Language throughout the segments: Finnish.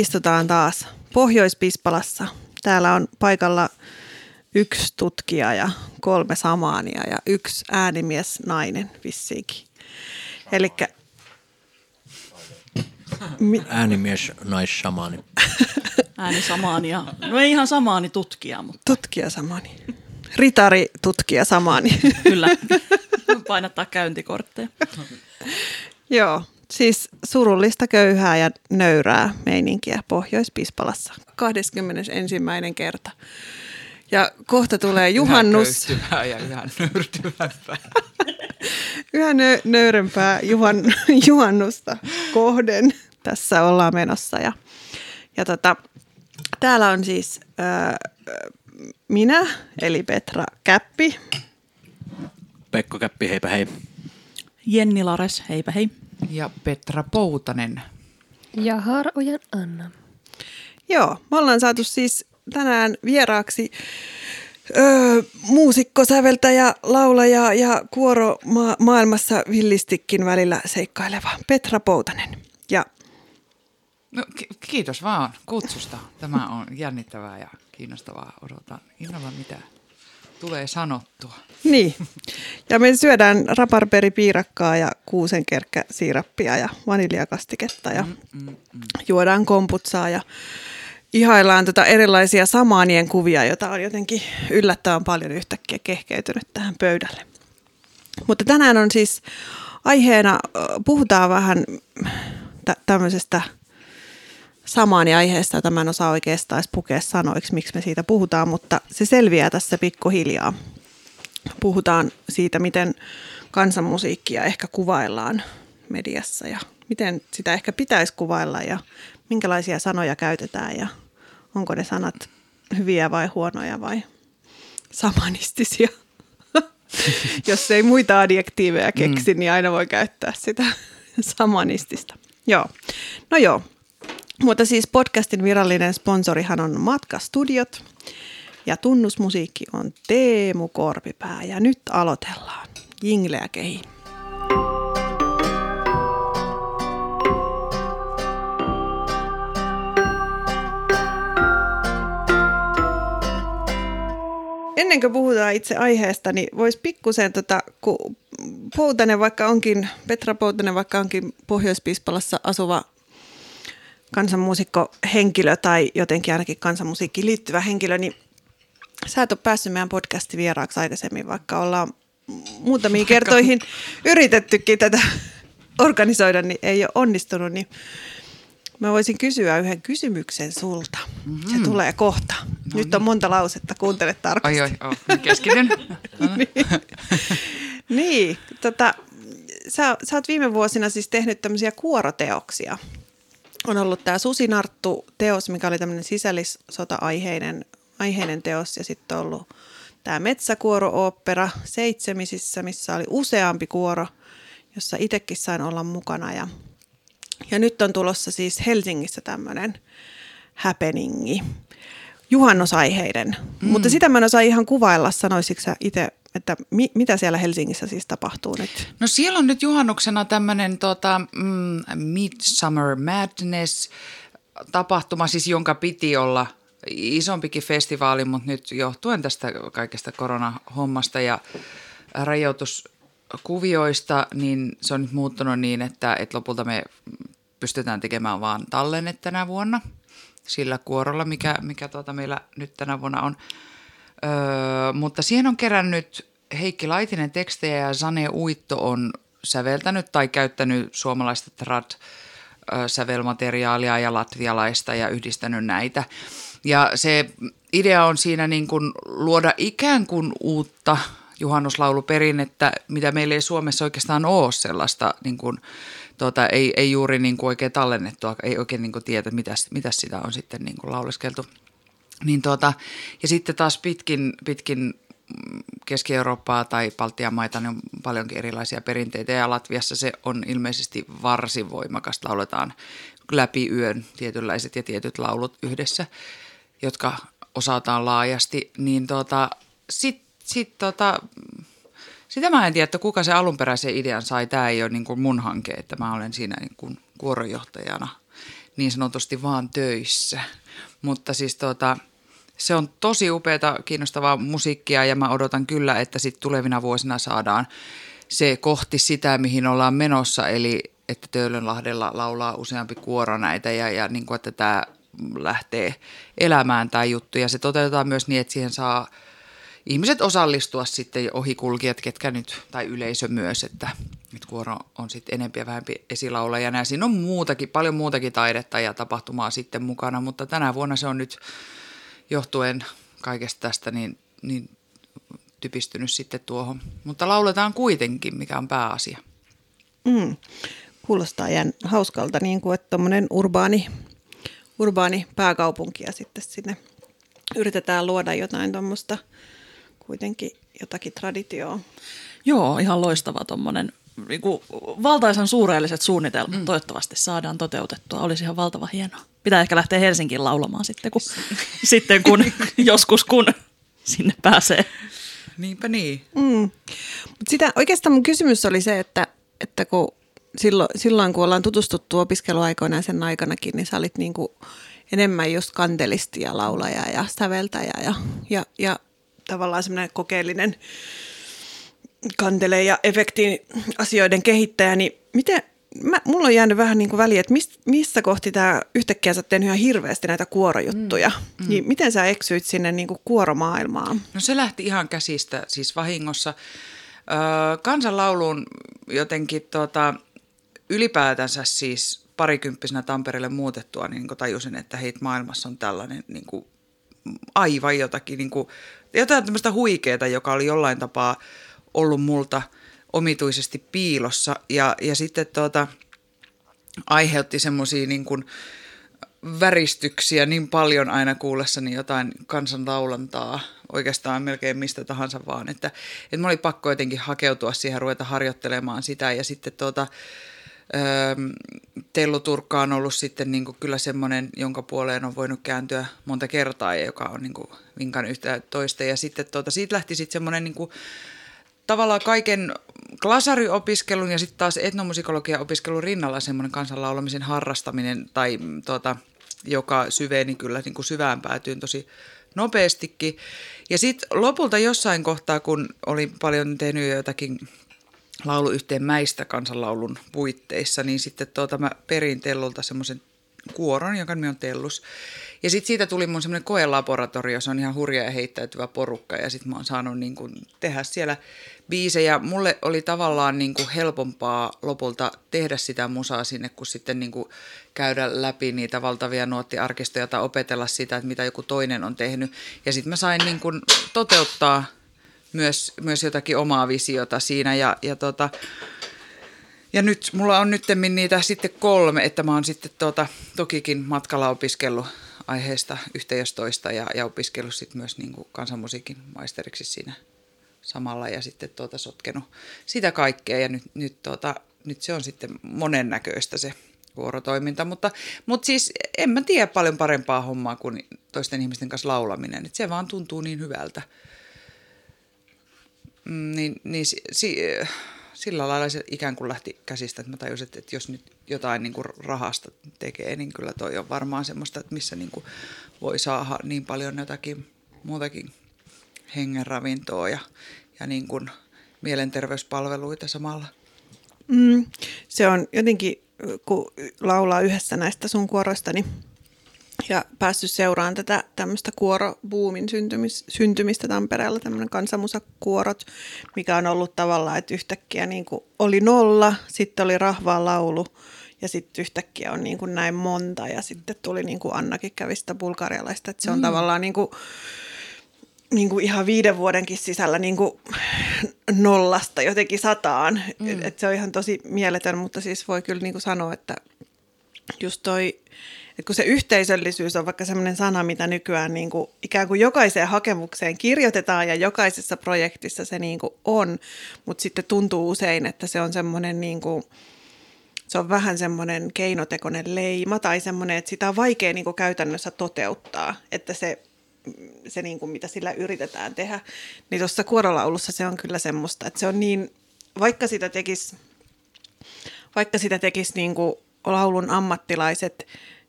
Istutaan taas Pohjois-Pispalassa. Täällä on paikalla yksi tutkija ja kolme samaania ja yksi äänimies nainen vissiinkin. Eli Mi- Äänimies naissamaani. Ääni samaania. No ei ihan samaani tutkija, mutta... Tutkija samani. Ritari tutkija samani. Kyllä. Painattaa käyntikortteja. Joo, siis surullista köyhää ja nöyrää meininkiä Pohjois-Pispalassa. 21. kerta. Ja kohta tulee juhannus. Yhä ja yhä nöyrtyvämpää. yhä nö- nöyrempää juhan, juhannusta kohden tässä ollaan menossa. Ja, ja tota, täällä on siis ää, minä, eli Petra Käppi. Pekko Käppi, heipä hei. Jenni Lares, heipä hei. Ja Petra Poutanen. Ja Harojan Anna. Joo, me ollaan saatu siis tänään vieraaksi öö, muusikko, säveltäjä, laulaja ja kuoro ma- maailmassa villistikin välillä seikkaileva Petra Poutanen. Ja No, ki- kiitos vaan kutsusta. Tämä on jännittävää ja kiinnostavaa. Odotan innolla mitä tulee sanottua. niin, ja me syödään raparperipiirakkaa ja kuusenkerkkäsiirappia ja vaniljakastiketta ja mm, mm, mm. juodaan komputsaa ja ihaillaan tota erilaisia samaanien kuvia, joita on jotenkin yllättävän paljon yhtäkkiä kehkeytynyt tähän pöydälle. Mutta tänään on siis aiheena, puhutaan vähän tä- tämmöisestä samaani-aiheesta, jota mä en osaa oikeastaan edes pukea sanoiksi, miksi me siitä puhutaan, mutta se selviää tässä pikkuhiljaa. Puhutaan siitä, miten kansanmusiikkia ehkä kuvaillaan mediassa ja miten sitä ehkä pitäisi kuvailla ja minkälaisia sanoja käytetään ja onko ne sanat hyviä vai huonoja vai samanistisia. Jos ei muita adjektiiveja keksi, mm. niin aina voi käyttää sitä samanistista. Joo. No joo. Mutta siis podcastin virallinen sponsorihan on Matkastudiot ja tunnusmusiikki on Teemu Korpipää ja nyt aloitellaan. Jingleä kehiin. ennen kuin puhutaan itse aiheesta, niin voisi pikkusen, tota, kun Poutanen vaikka onkin, Petra Poutanen vaikka onkin Pohjois-Pispalassa asuva kansanmuusikko henkilö tai jotenkin ainakin kansanmusiikkiin liittyvä henkilö, niin sä et ole päässyt meidän podcastin vieraaksi aikaisemmin, vaikka ollaan muutamiin kertoihin yritettykin tätä organisoida, niin ei ole onnistunut, niin Mä voisin kysyä yhden kysymyksen sulta. Mm-hmm. Se tulee kohta. No Nyt on niin. monta lausetta, kuuntele tarkasti. Ai ai, oh, keskityn. niin, niin tota, sä, sä oot viime vuosina siis tehnyt tämmöisiä kuoroteoksia. On ollut tämä Susinarttu-teos, mikä oli tämmöinen sisällissota-aiheinen aiheinen teos, ja sitten on ollut tämä Metsäkuoro-ooppera Seitsemisissä, missä oli useampi kuoro, jossa itsekin sain olla mukana, ja ja nyt on tulossa siis Helsingissä tämmöinen happeningi, juhannusaiheiden. Mm. Mutta sitä mä en osaa ihan kuvailla, sanoisitko sä itse, että mi- mitä siellä Helsingissä siis tapahtuu nyt? No siellä on nyt juhannuksena tämmöinen tota, mm, Midsummer Madness tapahtuma, siis jonka piti olla isompikin festivaali, mutta nyt johtuen tästä kaikesta koronahommasta ja rajoitus kuvioista, niin se on nyt muuttunut niin, että, että lopulta me pystytään tekemään vaan tallenne tänä vuonna sillä kuorolla, mikä, mikä tuota meillä nyt tänä vuonna on. Öö, mutta siihen on kerännyt Heikki Laitinen tekstejä ja Sane Uitto on säveltänyt tai käyttänyt suomalaista trad sävelmateriaalia ja latvialaista ja yhdistänyt näitä. Ja se idea on siinä niin kuin luoda ikään kuin uutta juhannuslauluperinnettä, mitä meillä ei Suomessa oikeastaan ole sellaista, niin kuin, tuota, ei, ei juuri niin kuin oikein tallennettua, ei oikein niin kuin tiedä, mitä, mitä sitä on sitten niin kuin lauleskeltu. Niin tuota, ja sitten taas pitkin, pitkin Keski-Eurooppaa tai Baltian maita niin on paljonkin erilaisia perinteitä ja Latviassa se on ilmeisesti varsin voimakas. Lauletaan läpi yön tietynlaiset ja tietyt laulut yhdessä, jotka osataan laajasti. Niin tuota, sitten sit tota, Sitä mä en tiedä, että kuka se alunperäisen idean sai. Tämä ei ole niin kuin mun hanke, että mä olen siinä niin kuin kuorojohtajana niin sanotusti vaan töissä. Mutta siis tota, se on tosi upeata, kiinnostavaa musiikkia ja mä odotan kyllä, että sitten tulevina vuosina saadaan se kohti sitä, mihin ollaan menossa, eli että Töölönlahdella laulaa useampi kuoro näitä ja, ja niin kuin, että tämä lähtee elämään tämä juttu ja se toteutetaan myös niin, että siihen saa ihmiset osallistua sitten ohikulkijat, ketkä nyt, tai yleisö myös, että nyt kuoro on sitten enempi ja vähempi esilaulajana ja siinä on muutakin, paljon muutakin taidetta ja tapahtumaa sitten mukana, mutta tänä vuonna se on nyt johtuen kaikesta tästä niin, niin typistynyt sitten tuohon. Mutta lauletaan kuitenkin, mikä on pääasia. Mm. Kuulostaa jään hauskalta, niin kuin, että tuommoinen urbaani, urbaani pääkaupunki ja sitten sinne yritetään luoda jotain tuommoista kuitenkin jotakin traditioa. Joo, ihan loistava tuommoinen niin valtaisan suureelliset suunnitelmat mm. toivottavasti saadaan toteutettua. Olisi ihan valtava hienoa. Pitää ehkä lähteä Helsinkiin laulamaan sitten, kun, sitten kun joskus kun sinne pääsee. Niinpä niin. Mm. Mut sitä, oikeastaan mun kysymys oli se, että, että kun silloin, silloin, kun ollaan tutustuttu opiskeluaikoina ja sen aikanakin, niin sä olit niin kuin enemmän just kantelisti ja laulaja ja säveltäjä ja, ja, ja tavallaan semmoinen kokeellinen kantele- ja efektin asioiden kehittäjä, niin miten, mä, mulla on jäänyt vähän niin kuin väliä, että mist, missä kohti tämä yhtäkkiä sä tehnyt ihan hirveästi näitä kuorojuttuja, mm, mm. niin miten sä eksyit sinne niin kuin kuoromaailmaan? No se lähti ihan käsistä, siis vahingossa. Öö, kansanlauluun jotenkin tota, ylipäätänsä siis parikymppisenä Tampereelle muutettua, niin, niin tajusin, että heit maailmassa on tällainen niin kuin, aivan jotakin, niin kuin, jotain tämmöistä huikeeta, joka oli jollain tapaa ollut multa omituisesti piilossa. Ja, ja sitten tuota, aiheutti semmoisia niin kuin, väristyksiä niin paljon aina kuullessani jotain kansanlaulantaa, oikeastaan melkein mistä tahansa vaan, että, että mä oli pakko jotenkin hakeutua siihen, ruveta harjoittelemaan sitä ja sitten tuota, Tellu Turkka on ollut sitten niin kuin kyllä semmoinen, jonka puoleen on voinut kääntyä monta kertaa ja joka on niin kuin vinkan yhtä toista. Ja sitten tuota, siitä lähti sitten semmoinen niin kuin, tavallaan kaiken klasariopiskelun ja sitten taas etnomusikologian opiskelun rinnalla semmoinen kansanlaulamisen harrastaminen tai tuota, joka syveni kyllä niin kuin syvään päätyyn tosi nopeastikin. Ja sitten lopulta jossain kohtaa, kun olin paljon tehnyt jotakin laulu yhteen mäistä kansanlaulun puitteissa, niin sitten tuota, mä perin Tellulta semmoisen kuoron, jonka nimi on Tellus. Ja sitten siitä tuli mun semmoinen koelaboratorio, se on ihan hurja ja heittäytyvä porukka ja sitten mä oon saanut niin kun tehdä siellä biisejä. Mulle oli tavallaan niin kuin helpompaa lopulta tehdä sitä musaa sinne, kun sitten niin kuin käydä läpi niitä valtavia nuottiarkistoja tai opetella sitä, että mitä joku toinen on tehnyt. Ja sitten mä sain niin kuin toteuttaa myös, myös jotakin omaa visiota siinä. Ja, ja tota, ja nyt mulla on nyt niitä sitten kolme, että mä oon sitten tuota, tokikin matkalla opiskellut aiheesta yhteistoista ja, ja opiskellut sitten myös niin kuin kansanmusiikin maisteriksi siinä samalla ja sitten tuota sotkenut sitä kaikkea. Ja nyt, nyt, tuota, nyt se on sitten monennäköistä se vuorotoiminta, mutta, mutta siis en mä tiedä paljon parempaa hommaa kuin toisten ihmisten kanssa laulaminen, että se vaan tuntuu niin hyvältä. Mm, niin, niin si, si, sillä lailla se ikään kuin lähti käsistä, että mä tajusin, että jos nyt jotain niin kuin rahasta tekee, niin kyllä toi on varmaan semmoista, että missä niin kuin voi saada niin paljon jotakin muutakin hengenravintoa ja, ja niin kuin mielenterveyspalveluita samalla. Mm, se on jotenkin, kun laulaa yhdessä näistä sun kuoroista, niin ja päässyt seuraamaan tätä tämmöistä kuorobuumin syntymis, syntymistä Tampereella, tämmöinen kansanmusakuorot, mikä on ollut tavallaan, että yhtäkkiä niin kuin oli nolla, sitten oli rahvaa laulu ja sitten yhtäkkiä on niin kuin näin monta ja sitten tuli niin kuin Annakin kävistä bulgarialaista, että se on mm. tavallaan niin kuin, niin kuin ihan viiden vuodenkin sisällä niin kuin nollasta jotenkin sataan. Mm. Et se on ihan tosi mieletön, mutta siis voi kyllä niin kuin sanoa, että just toi että kun se yhteisöllisyys on vaikka sellainen sana, mitä nykyään niin kuin ikään kuin jokaiseen hakemukseen kirjoitetaan ja jokaisessa projektissa se niin kuin on, mutta sitten tuntuu usein, että se on semmoinen niin kuin, se on vähän semmoinen keinotekoinen leima tai semmoinen, että sitä on vaikea niin kuin käytännössä toteuttaa, että se se niin kuin, mitä sillä yritetään tehdä. Niin tuossa kuorolaulussa se on kyllä semmoista, että se on niin, vaikka sitä tekisi, vaikka sitä tekisi niin kuin laulun ammattilaiset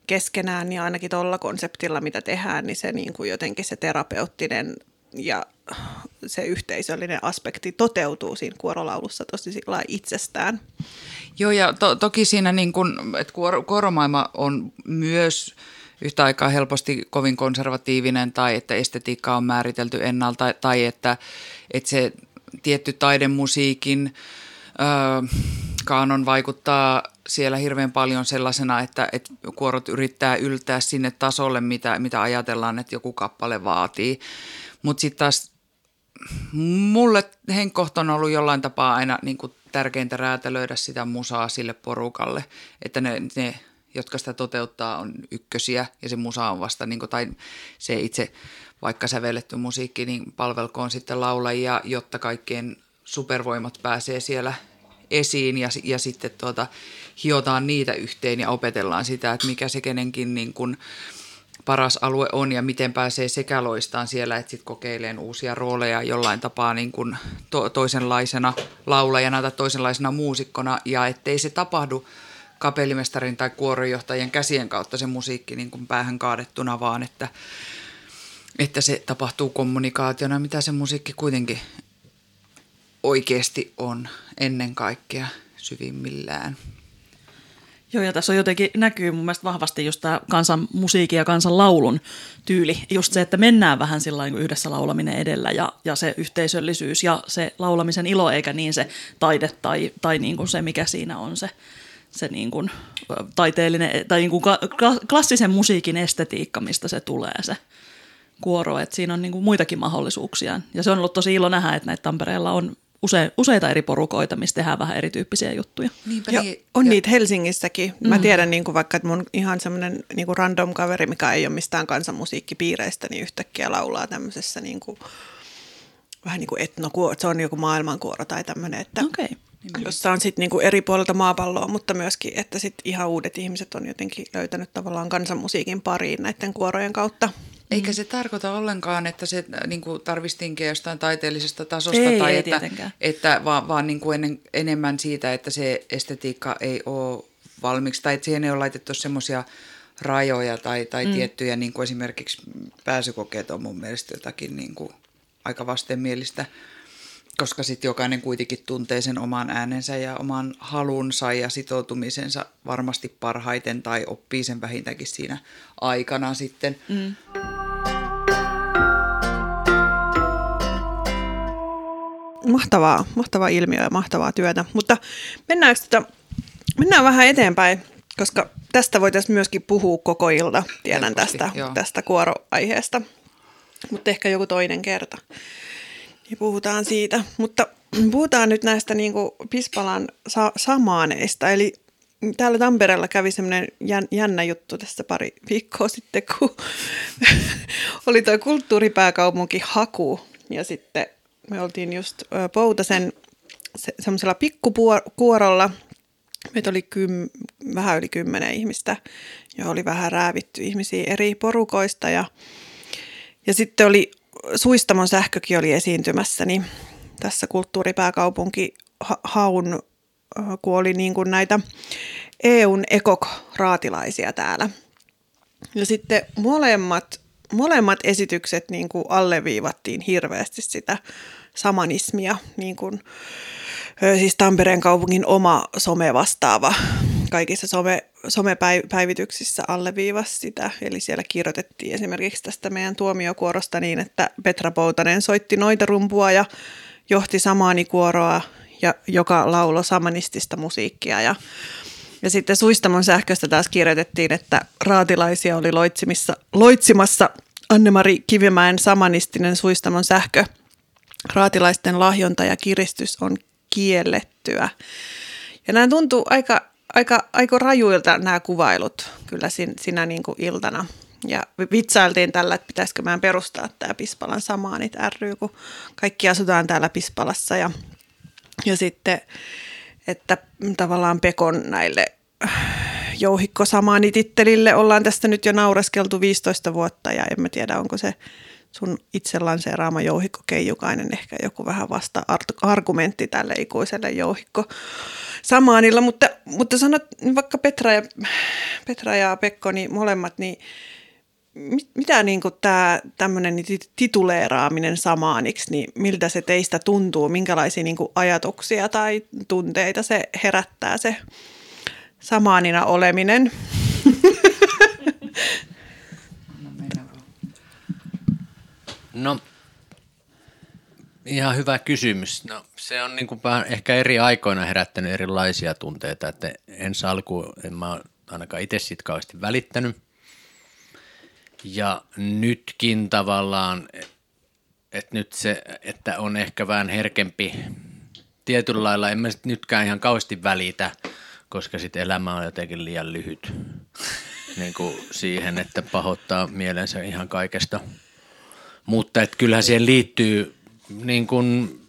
keskenään, niin ainakin tuolla konseptilla, mitä tehdään, niin se niin kuin jotenkin se terapeuttinen ja se yhteisöllinen aspekti toteutuu siinä kuorolaulussa tosi itsestään. Joo, ja to, toki siinä niin kun, että kuor, kuoromaailma on myös yhtä aikaa helposti kovin konservatiivinen tai että estetiikka on määritelty ennalta tai että, että se tietty taidemusiikin ö, kaanon vaikuttaa siellä hirveän paljon sellaisena, että, että kuorot yrittää yltää sinne tasolle, mitä, mitä ajatellaan, että joku kappale vaatii. Mutta sitten taas mulle henkkohto on ollut jollain tapaa aina niin kuin tärkeintä räätälöidä sitä musaa sille porukalle, että ne, ne jotka sitä toteuttaa, on ykkösiä ja se musa on vasta, niin kuin, tai se itse vaikka sävelletty musiikki, niin palvelkoon sitten laulajia, jotta kaikkien supervoimat pääsee siellä esiin ja, ja sitten tuota, hiotaan niitä yhteen ja opetellaan sitä, että mikä se kenenkin niin kuin, paras alue on ja miten pääsee sekä loistaan siellä, että sitten kokeileen uusia rooleja jollain tapaa niin kuin to, toisenlaisena laulajana tai toisenlaisena muusikkona ja ettei se tapahdu kapellimestarin tai kuorojohtajien käsien kautta se musiikki niin kuin päähän kaadettuna, vaan että, että se tapahtuu kommunikaationa, mitä se musiikki kuitenkin oikeasti on ennen kaikkea syvimmillään. Joo, ja tässä on jotenkin näkyy mun mielestä vahvasti just tämä kansan musiikin ja kansan laulun tyyli. Just se, että mennään vähän sillä niin yhdessä laulaminen edellä ja, ja se yhteisöllisyys ja se laulamisen ilo, eikä niin se taide tai, tai niin kuin se, mikä siinä on se, se niin kuin taiteellinen tai niin kuin klassisen musiikin estetiikka, mistä se tulee se kuoro. Että siinä on niin kuin muitakin mahdollisuuksia. Ja se on ollut tosi ilo nähdä, että näitä Tampereella on use, useita eri porukoita, missä tehdään vähän erityyppisiä juttuja. Niinpä ja niin, on ja... niitä Helsingissäkin. Mä mm. tiedän niin kuin vaikka, että mun ihan semmoinen niin random kaveri, mikä ei ole mistään kansanmusiikkipiireistä, niin yhtäkkiä laulaa tämmöisessä niin kuin, vähän niin kuin etnokuoro, se on joku maailmankuoro tai tämmöinen, että okay. jossa on sitten niin eri puolilta maapalloa, mutta myöskin, että sitten ihan uudet ihmiset on jotenkin löytänyt tavallaan kansanmusiikin pariin näiden kuorojen kautta. Eikä se tarkoita ollenkaan, että se äh, niin kuin tarvistinkin jostain taiteellisesta tasosta ei, tai ei että, että vaan, vaan niin kuin ennen, enemmän siitä, että se estetiikka ei ole valmiiksi tai että siihen ei ole laitettu semmoisia rajoja tai, tai mm. tiettyjä, niin kuin esimerkiksi pääsykokeet on mun mielestä jotakin niin kuin aika vastenmielistä koska sitten jokainen kuitenkin tuntee sen oman äänensä ja oman halunsa ja sitoutumisensa varmasti parhaiten tai oppii sen vähintäänkin siinä aikana sitten. Mm. Mahtavaa, mahtavaa ilmiö ja mahtavaa työtä. Mutta mennäänkö tätä, tota, mennään vähän eteenpäin, koska tästä voitaisiin myöskin puhua koko ilta, tiedän Helposti, tästä, tästä kuoroaiheesta. Mutta ehkä joku toinen kerta niin puhutaan siitä. Mutta puhutaan nyt näistä niin kuin Pispalan sa- samaaneista. Eli täällä Tampereella kävi semmoinen jännä juttu tässä pari viikkoa sitten, kun oli tuo kulttuuripääkaupunki Haku. Ja sitten me oltiin just Poutasen se, semmoisella pikkukuorolla. Meitä oli kym, vähän yli kymmenen ihmistä ja oli vähän räävitty ihmisiä eri porukoista. Ja, ja sitten oli Suistamon sähkökin oli esiintymässä niin tässä kulttuuripääkaupunki haun, kun oli niin kuin näitä EUn ekok-raatilaisia täällä. Ja sitten molemmat, molemmat esitykset niin kuin alleviivattiin hirveästi sitä samanismia, niin kuin, siis Tampereen kaupungin oma some vastaava kaikissa some, somepäivityksissä alleviivasi sitä. Eli siellä kirjoitettiin esimerkiksi tästä meidän tuomiokuorosta niin, että Petra Poutanen soitti noita rumpua ja johti samaanikuoroa, ja, joka laulo samanistista musiikkia. Ja, ja sitten Suistamon sähköstä taas kirjoitettiin, että raatilaisia oli loitsimissa, loitsimassa Annemari Kivimäen samanistinen Suistamon sähkö. Raatilaisten lahjonta ja kiristys on kiellettyä. Ja nämä tuntuu aika aika, aika rajuilta nämä kuvailut kyllä sin, sinä niin kuin iltana. Ja vitsailtiin tällä, että pitäisikö meidän perustaa tämä Pispalan Samaanit ry, kun kaikki asutaan täällä Pispalassa. Ja, ja sitten, että tavallaan Pekon näille jouhikko samaani tittelille. Ollaan tästä nyt jo naureskeltu 15 vuotta ja en mä tiedä, onko se sun itse lanseeraama jouhikko Keijukainen ehkä joku vähän vasta argumentti tälle ikuiselle jouhikko samaanilla. Mutta, mutta sanot vaikka Petra ja, Petra ja Pekko, niin molemmat, niin mit, mitä niin tämä tämmöinen tituleeraaminen samaaniksi, niin miltä se teistä tuntuu, minkälaisia niin ajatuksia tai tunteita se herättää se samaanina oleminen? No, ihan hyvä kysymys. No, se on niin kuin ehkä eri aikoina herättänyt erilaisia tunteita, että ensi alkuun en mä ainakaan itse siitä kauheasti välittänyt. Ja nytkin tavallaan, että nyt se, että on ehkä vähän herkempi tietyllä lailla, en mä sit nytkään ihan kauheasti välitä, koska sitten elämä on jotenkin liian lyhyt niin kuin siihen, että pahoittaa mielensä ihan kaikesta – mutta että kyllähän siihen liittyy niin kuin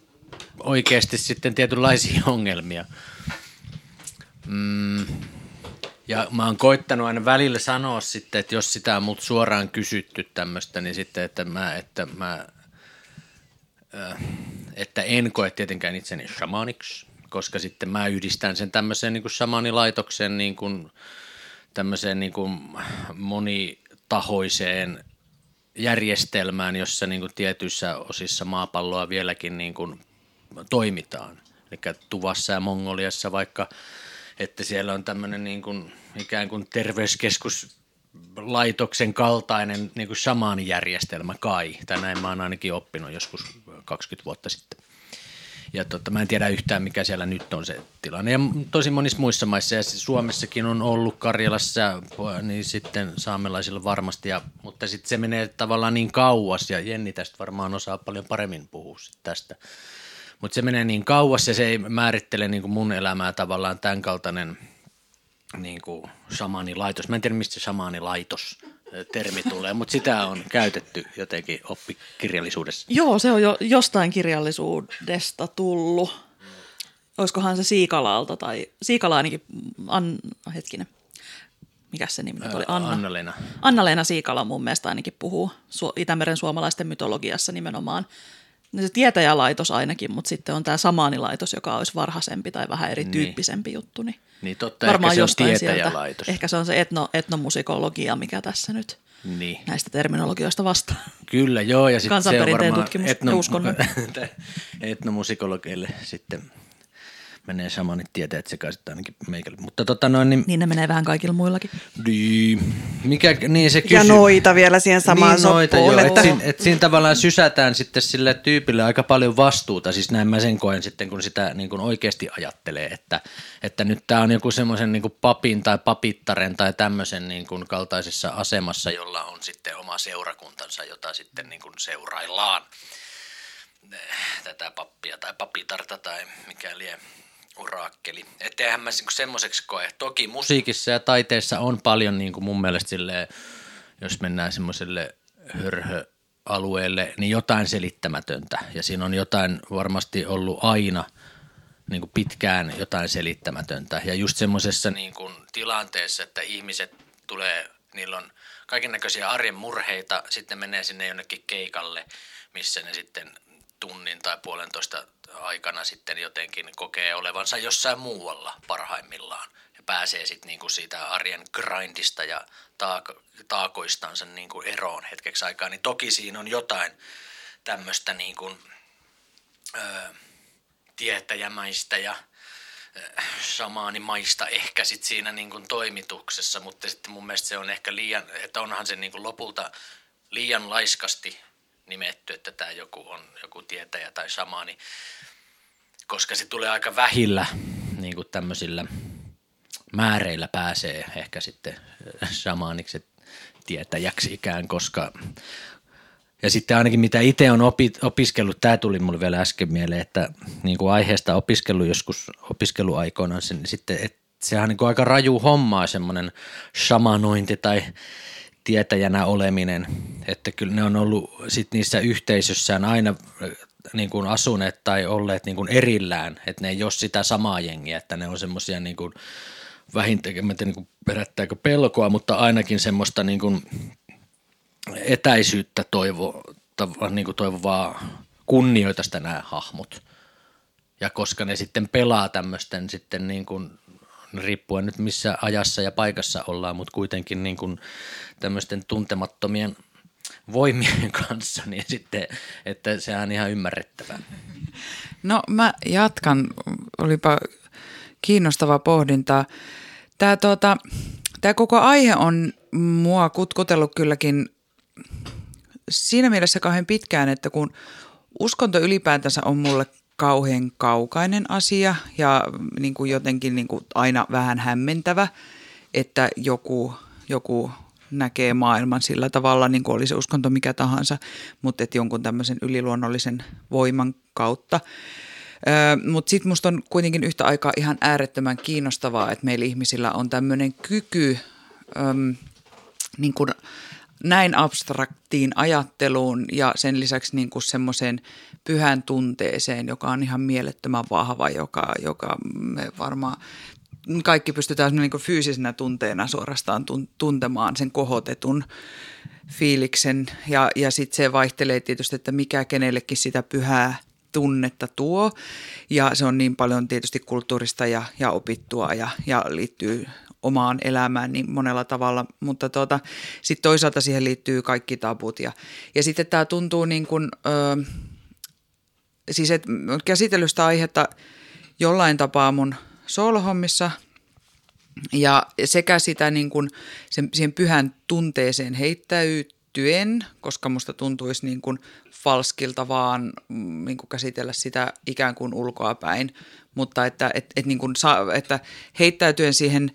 oikeasti sitten tietynlaisia ongelmia. Mm. Ja mä oon koittanut aina välillä sanoa sitten, että jos sitä on mut suoraan kysytty tämmöistä, niin sitten, että mä, että mä äh, että en koe tietenkään itseni shamaniksi, koska sitten mä yhdistän sen tämmöiseen niin kuin shamanilaitoksen niin kuin, tämmöiseen niin kuin monitahoiseen järjestelmään, jossa niin kuin tietyissä osissa maapalloa vieläkin niin kuin toimitaan. Eli Tuvassa ja Mongoliassa vaikka, että siellä on tämmöinen niin kuin, ikään kuin terveyskeskus laitoksen kaltainen niin kuin shamaanijärjestelmä kai, tai näin mä oon ainakin oppinut joskus 20 vuotta sitten. Ja totta, mä en tiedä yhtään, mikä siellä nyt on se tilanne. Ja tosi monissa muissa maissa, ja Suomessakin on ollut Karjalassa, niin sitten saamelaisilla varmasti, ja, mutta sitten se menee tavallaan niin kauas, ja Jenni tästä varmaan osaa paljon paremmin puhua tästä. Mutta se menee niin kauas, ja se ei määrittele niin kuin mun elämää tavallaan tämän kaltainen niin kuin shamaanilaitos. Mä en tiedä, mistä shamaanilaitos termi tulee, mutta sitä on käytetty jotenkin oppikirjallisuudessa. Joo, se on jo jostain kirjallisuudesta tullut. Olisikohan se Siikalalta tai Siikala ainakin, An, hetkinen, mikä se nimi nyt oli? Anna. Anna-Leena. Anna-Leena Siikala mun mielestä ainakin puhuu Itämeren suomalaisten mytologiassa nimenomaan. Se tietäjälaitos ainakin, mutta sitten on tämä samaanilaitos, joka olisi varhaisempi tai vähän erityyppisempi niin. juttu. Niin niin totta, Varmaan ehkä se on tietäjälaitos. Sieltä. Ehkä se on se etno, etnomusikologia, mikä tässä nyt niin. näistä terminologioista vastaa. Kyllä, joo. Ja sitten se on varmaan etno, etnomusikologeille sitten menee samanit tieteet sekaisin ainakin meikälle. Mutta tota noin, niin, niin ne menee vähän kaikilla muillakin. Niin, mikä, niin se kysy... Ja noita vielä siihen samaan niin, noita, joo, että siinä, et siinä tavallaan sysätään sitten sille tyypille aika paljon vastuuta, siis näin mä sen koen sitten, kun sitä niin kuin oikeasti ajattelee, että, että nyt tämä on joku semmoisen niin papin tai papittaren tai tämmöisen niin kuin kaltaisessa asemassa, jolla on sitten oma seurakuntansa, jota sitten niin kuin seuraillaan tätä pappia tai papitarta tai mikä lie oraakkeli. Että eihän mä niinku semmoiseksi koe. Toki musiikissa ja taiteessa on paljon niin kuin mun mielestä silleen, jos mennään semmoiselle hörhöalueelle, niin jotain selittämätöntä. Ja siinä on jotain varmasti ollut aina niin kuin pitkään jotain selittämätöntä. Ja just semmoisessa niin kuin tilanteessa, että ihmiset tulee, niillä on kaiken näköisiä arjen murheita, sitten menee sinne jonnekin keikalle, missä ne sitten tunnin tai puolentoista aikana sitten jotenkin kokee olevansa jossain muualla parhaimmillaan. Ja pääsee sitten niinku siitä arjen grindista ja taak- taakoistansa niinku eroon hetkeksi aikaa, niin toki siinä on jotain tämmöistä niinku, tietäjämäistä ja samaanimaista ehkä sit siinä niinku toimituksessa, mutta sitten mun mielestä se on ehkä liian, että onhan se niinku lopulta liian laiskasti nimetty, että tämä joku on joku tietäjä tai samaani, koska se tulee aika vähillä niin kuin tämmöisillä määreillä pääsee ehkä sitten shamaaniksi tietäjäksi ikään, koska ja sitten ainakin mitä itse on opi, opiskellut, tämä tuli mulle vielä äsken mieleen, että niin kuin aiheesta opiskellut joskus opiskeluaikoina, sen, sitten, että sehän on niin kuin aika raju hommaa semmoinen shamanointi tai tietäjänä oleminen, että kyllä ne on ollut sit niissä yhteisössään aina äh, niin kuin asuneet tai olleet niin kuin erillään, että ne ei ole sitä samaa jengiä, että ne on semmoisia niin kuin vähintään, en tiedä, niin herättääkö pelkoa, mutta ainakin semmoista niin kuin etäisyyttä toivo, niin kuin toivovaa kunnioitusta nämä hahmot. Ja koska ne sitten pelaa tämmöisten sitten niin kuin, riippuen nyt missä ajassa ja paikassa ollaan, mutta kuitenkin niin kuin tämmöisten tuntemattomien voimien kanssa, niin sitten, että sehän on ihan ymmärrettävää. No mä jatkan, olipa kiinnostava pohdinta. Tämä, tuota, tämä koko aihe on mua kutkutellut kylläkin siinä mielessä kauhean pitkään, että kun uskonto ylipäätänsä on mulle kauhean kaukainen asia ja niin kuin jotenkin niin kuin aina vähän hämmentävä, että joku, joku näkee maailman sillä tavalla, niin kuin olisi uskonto mikä tahansa, mutta että jonkun tämmöisen yliluonnollisen voiman kautta. Mutta sitten musta on kuitenkin yhtä aikaa ihan äärettömän kiinnostavaa, että meillä ihmisillä on tämmöinen kyky öm, niin kuin näin abstraktiin ajatteluun ja sen lisäksi niin kuin semmoiseen pyhän tunteeseen, joka on ihan mielettömän vahva, joka, joka me varmaan kaikki pystytään niin kuin fyysisenä tunteena suorastaan tuntemaan sen kohotetun fiiliksen. Ja, ja sitten se vaihtelee tietysti, että mikä kenellekin sitä pyhää tunnetta tuo. Ja se on niin paljon tietysti kulttuurista ja, ja opittua ja, ja liittyy omaan elämään niin monella tavalla, mutta tuota, sitten toisaalta siihen liittyy kaikki tabut. Ja, ja sitten tämä tuntuu niin kuin, ö, siis että käsitellyt sitä aihetta jollain tapaa mun soolohommissa ja sekä sitä niin kuin sen, siihen pyhän tunteeseen heittäytyen, koska musta tuntuisi niin kuin falskilta vaan mm, niin kuin käsitellä sitä ikään kuin ulkoa päin, mutta että, et, et niin kuin sa, että heittäytyen siihen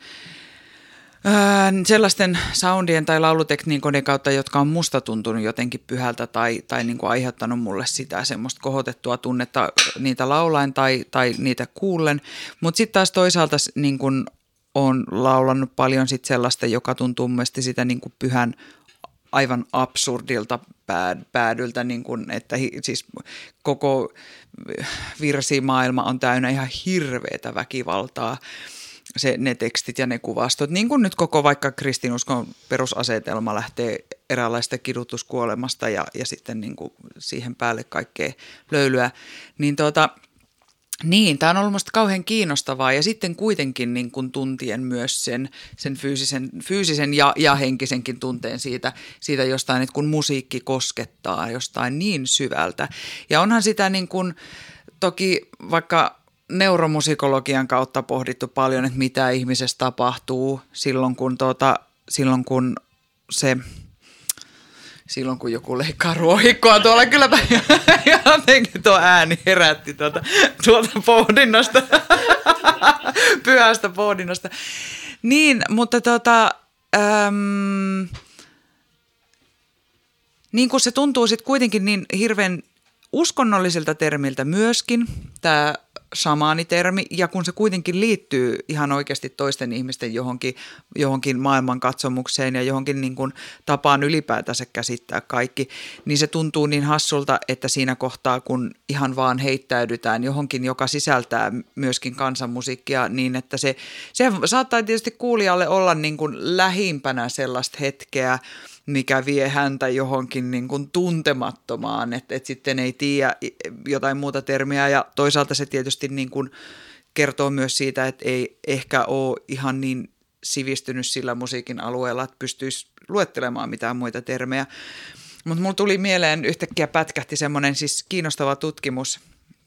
sellaisten soundien tai laulutekniikoiden kautta, jotka on musta tuntunut jotenkin pyhältä tai, tai niin kuin aiheuttanut mulle sitä semmoista kohotettua tunnetta niitä laulain tai, tai niitä kuullen. Mutta sitten taas toisaalta niin kuin on laulannut paljon sit sellaista, joka tuntuu mielestäni sitä niin kuin pyhän aivan absurdilta päädyltä, niin kuin, että hi, siis koko virsimaailma on täynnä ihan hirveätä väkivaltaa se, ne tekstit ja ne kuvastot, niin kuin nyt koko vaikka kristinuskon perusasetelma lähtee eräänlaista kidutuskuolemasta ja, ja sitten niin kuin siihen päälle kaikkea löylyä, niin tuota, niin, tämä on ollut minusta kauhean kiinnostavaa ja sitten kuitenkin niin kuin tuntien myös sen, sen fyysisen, fyysisen ja, ja henkisenkin tunteen siitä, siitä jostain, että kun musiikki koskettaa jostain niin syvältä. Ja onhan sitä niin kuin, toki vaikka neuromusikologian kautta pohdittu paljon, että mitä ihmisessä tapahtuu silloin, kun, tuota, silloin, kun se – silloin, kun joku leikkaa ruohikkoa tuolla. Kyllä jotenkin tuo ääni herätti tuota, tuolta pohdinnasta, pyhästä pohdinnasta. Niin, mutta tota, äm, niin kuin se tuntuu sitten kuitenkin niin hirveän uskonnolliselta termiltä myöskin, tämä shamaanitermi, ja kun se kuitenkin liittyy ihan oikeasti toisten ihmisten johonkin, johonkin maailmankatsomukseen ja johonkin niin kuin tapaan ylipäätänsä käsittää kaikki, niin se tuntuu niin hassulta, että siinä kohtaa, kun ihan vaan heittäydytään johonkin, joka sisältää myöskin kansanmusiikkia, niin että se, se saattaa tietysti kuulijalle olla niin kuin lähimpänä sellaista hetkeä, mikä vie häntä johonkin niin kuin tuntemattomaan, että, että sitten ei tiedä jotain muuta termiä ja toisaalta se tietysti niin kuin kertoo myös siitä, että ei ehkä ole ihan niin sivistynyt sillä musiikin alueella, että pystyisi luettelemaan mitään muita termejä. Mutta mulla tuli mieleen yhtäkkiä pätkähti semmoinen siis kiinnostava tutkimus.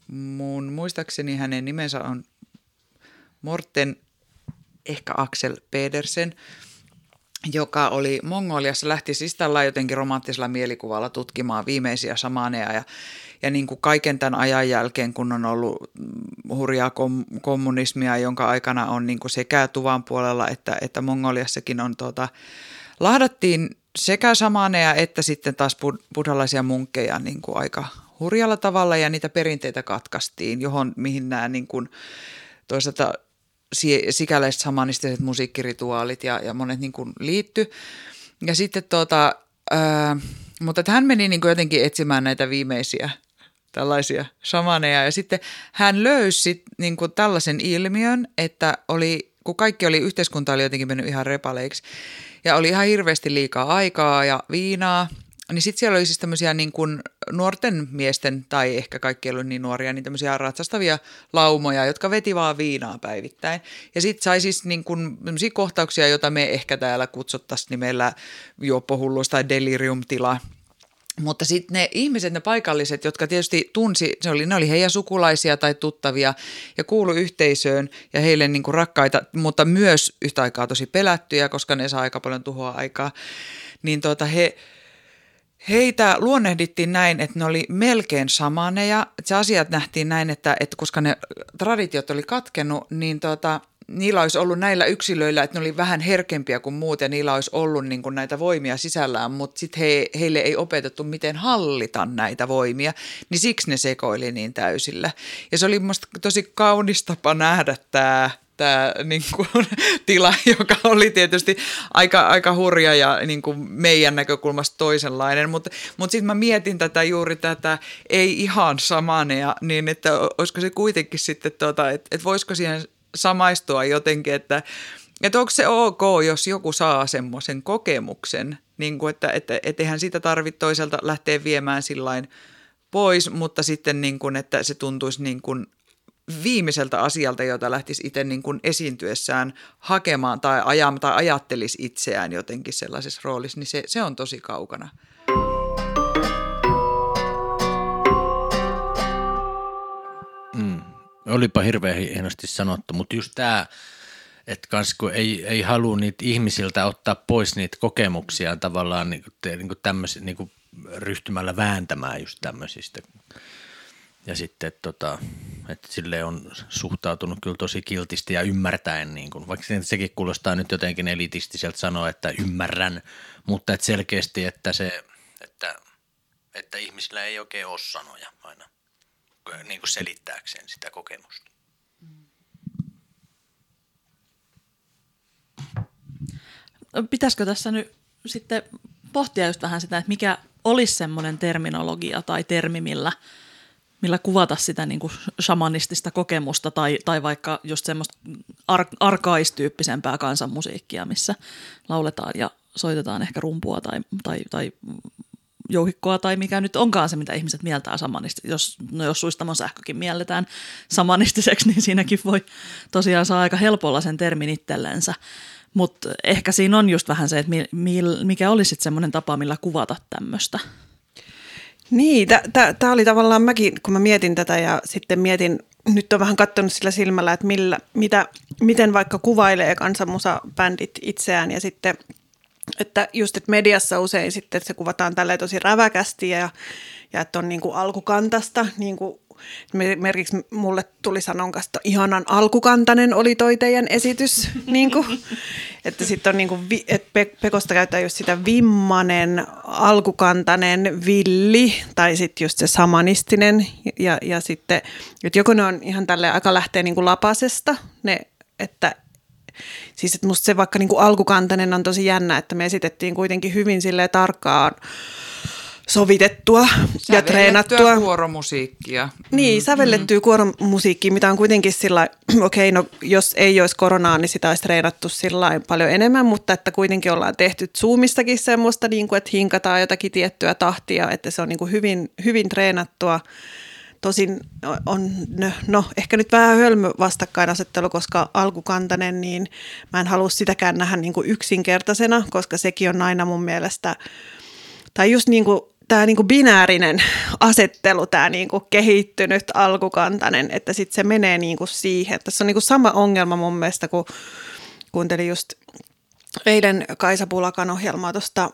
Mun muistaakseni hänen nimensä on Morten, ehkä Axel Pedersen – joka oli Mongoliassa, lähti siis tällä jotenkin romanttisella mielikuvalla tutkimaan viimeisiä samaneja ja, ja niin kuin kaiken tämän ajan jälkeen, kun on ollut hurjaa kom, kommunismia, jonka aikana on niin kuin sekä tuvan puolella että, että Mongoliassakin on tuota, lahdattiin sekä samaneja että sitten taas buddhalaisia munkkeja niin kuin aika hurjalla tavalla ja niitä perinteitä katkaistiin, johon mihin nämä niin kuin, toisaalta sikäläiset samanistiset musiikkirituaalit ja, ja monet niin kuin liitty. Ja sitten tuota, ää, mutta hän meni niin kuin jotenkin etsimään näitä viimeisiä tällaisia shamaneja ja sitten hän löysi niin kuin tällaisen ilmiön, että oli kun kaikki oli, yhteiskunta oli jotenkin mennyt ihan repaleiksi. Ja oli ihan hirveästi liikaa aikaa ja viinaa. Niin sitten siellä oli siis tämmöisiä niin kuin nuorten miesten, tai ehkä kaikki ei ollut niin nuoria, niin tämmöisiä ratsastavia laumoja, jotka veti vaan viinaa päivittäin. Ja sitten sai siis niin kuin kohtauksia, joita me ehkä täällä kutsuttaisiin nimellä juoppohulluus tai delirium-tila – mutta sitten ne ihmiset, ne paikalliset, jotka tietysti tunsi, se oli, ne oli heidän sukulaisia tai tuttavia ja kuulu yhteisöön ja heille niin kuin rakkaita, mutta myös yhtä aikaa tosi pelättyjä, koska ne saa aika paljon tuhoa aikaa. Niin tota he, heitä luonnehdittiin näin, että ne oli melkein samaneja. Se asiat nähtiin näin, että, että koska ne traditiot oli katkennut, niin tota, niillä olisi ollut näillä yksilöillä, että ne oli vähän herkempiä kuin muut ja niillä olisi ollut niin kuin näitä voimia sisällään, mutta sitten he, heille ei opetettu, miten hallita näitä voimia, niin siksi ne sekoili niin täysillä. Ja se oli minusta tosi kaunis tapa nähdä tämä tämä niin kuin, tila, joka oli tietysti aika, aika hurja ja niin kuin meidän näkökulmasta toisenlainen. Mutta mut sitten mä mietin tätä juuri tätä ei ihan samanea, niin että olisiko se kuitenkin sitten, tota, että, että voisiko siihen samaistua jotenkin, että, että onko se ok, jos joku saa semmoisen kokemuksen, niin kuin että, että, että eihän sitä tarvitse toiselta lähteä viemään sillain pois, mutta sitten niin kuin, että se tuntuisi niin kuin viimeiseltä asialta, jota lähtisi itse niin kuin esiintyessään hakemaan tai ajamaan tai ajattelisi itseään jotenkin sellaisessa roolissa, niin se, se on tosi kaukana. Olipa hirveän hienosti sanottu, mutta just tämä, että kans kun ei, ei halua niitä ihmisiltä ottaa pois niitä kokemuksia tavallaan niin kuin, niin kuin tämmösi, niin kuin ryhtymällä vääntämään just tämmöisistä. Ja sitten, tota, että sille on suhtautunut kyllä tosi kiltisti ja ymmärtäen, niin kuin, vaikka sekin kuulostaa nyt jotenkin elitistiseltä sanoa, että ymmärrän, mutta että selkeästi, että se, että, että ihmisillä ei oikein ole sanoja aina niin kuin selittääkseen sitä kokemusta. Pitäisikö tässä nyt sitten pohtia just vähän sitä, että mikä olisi semmoinen terminologia tai termi, millä, millä kuvata sitä niin kuin shamanistista kokemusta tai, tai vaikka just semmoista ar- arkaistyyppisempää kansanmusiikkia, missä lauletaan ja soitetaan ehkä rumpua tai, tai, tai jouhikkoa tai mikä nyt onkaan se, mitä ihmiset mieltää samanista. Jos, no jos suistamon sähkökin mielletään samanistiseksi, niin siinäkin voi tosiaan saa aika helpolla sen termin itsellensä. Mutta ehkä siinä on just vähän se, että mikä olisi semmoinen tapa, millä kuvata tämmöistä. Niin, tämä oli tavallaan mäkin, kun mä mietin tätä ja sitten mietin, nyt on vähän katsonut sillä silmällä, että millä, mitä, miten vaikka kuvailee kansanmusabändit itseään ja sitten – että just, että mediassa usein sitten, se kuvataan tällä tosi räväkästi ja, ja että on niin kuin alkukantasta, niin kuin Merkiksi mulle tuli sanonkasta, ihanan alkukantainen oli toi teidän esitys. niin kuin, että sitten on niin kuin, että Pekosta käyttää just sitä vimmanen, alkukantainen, villi tai sitten just se samanistinen. Ja, ja sitten, että joko ne on ihan tälle aika lähtee niin kuin lapasesta, ne, että Siis että musta se vaikka niin kuin alkukantainen on tosi jännä, että me esitettiin kuitenkin hyvin sille tarkkaan sovitettua ja treenattua. kuoromusiikkia. Niin, sävellettyä mm. kuoromusiikkia, mitä on kuitenkin sillä okei, okay, no jos ei olisi koronaa, niin sitä olisi treenattu sillä paljon enemmän, mutta että kuitenkin ollaan tehty Zoomistakin semmoista, niin kuin, että hinkataan jotakin tiettyä tahtia, että se on niin kuin hyvin, hyvin treenattua Tosin on, no ehkä nyt vähän hölmö vastakkainasettelu, koska alkukantainen, niin mä en halua sitäkään nähdä niin kuin yksinkertaisena, koska sekin on aina mun mielestä, tai just niin kuin tämä niinku binäärinen asettelu, tämä niinku kehittynyt alkukantainen, että sitten se menee niinku siihen. Tässä on niinku sama ongelma mun mielestä, kun kuuntelin just eilen Kaisa Pulakan ohjelmaa tuosta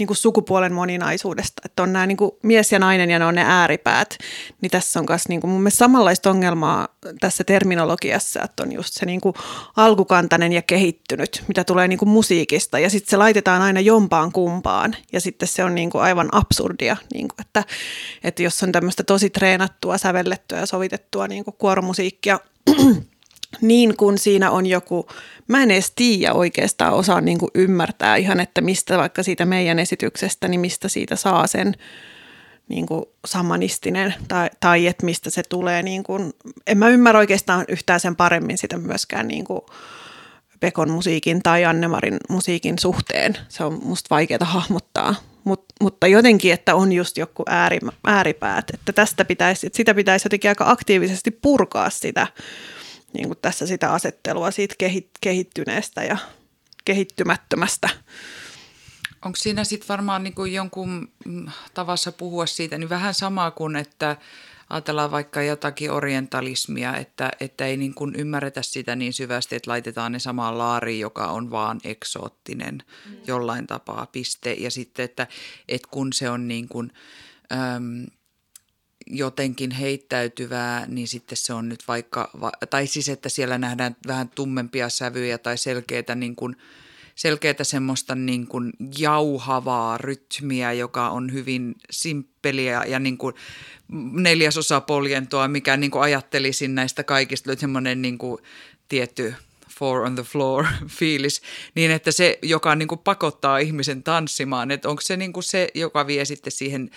niin kuin sukupuolen moninaisuudesta, että on nämä niin kuin mies ja nainen ja ne on ne ääripäät, niin tässä on myös niin kuin mun mielestä samanlaista ongelmaa tässä terminologiassa, että on just se niin kuin alkukantainen ja kehittynyt, mitä tulee niin kuin musiikista. Ja sitten se laitetaan aina jompaan kumpaan. Ja sitten se on niin kuin aivan absurdia, niin kuin, että, että jos on tämmöistä tosi treenattua, sävellettyä ja sovitettua niin kuin kuoromusiikkia, niin kuin siinä on joku, mä en edes tiedä oikeastaan osaa niin kuin ymmärtää ihan, että mistä vaikka siitä meidän esityksestä, niin mistä siitä saa sen niin kuin samanistinen tai, tai että mistä se tulee. Niin kuin, en mä ymmärrä oikeastaan yhtään sen paremmin sitä myöskään niin kuin Pekon musiikin tai Annemarin musiikin suhteen. Se on musta vaikeaa hahmottaa, Mut, mutta jotenkin, että on just joku ääri, ääripäät, että tästä pitäisi, että sitä pitäisi jotenkin aika aktiivisesti purkaa sitä, niin kuin tässä sitä asettelua siitä kehittyneestä ja kehittymättömästä. Onko siinä sitten varmaan niin kuin jonkun mm, tavassa puhua siitä, niin vähän sama kuin, että ajatellaan vaikka jotakin orientalismia, että, että ei niin kuin ymmärretä sitä niin syvästi, että laitetaan ne samaan laariin, joka on vaan eksoottinen mm. jollain tapaa piste. Ja sitten, että, että kun se on niin kuin, äm, jotenkin heittäytyvää, niin sitten se on nyt vaikka, tai siis että siellä nähdään vähän tummempia sävyjä tai selkeitä niin kuin – selkeätä semmoista niin kuin jauhavaa rytmiä, joka on hyvin simppeliä ja niin kuin neljäsosa poljentoa, mikä niin kuin ajattelisin näistä kaikista, semmoinen niin kuin tietty four on the floor fiilis, niin että se, joka niin kuin pakottaa ihmisen tanssimaan, että onko se niin kuin se, joka vie sitten siihen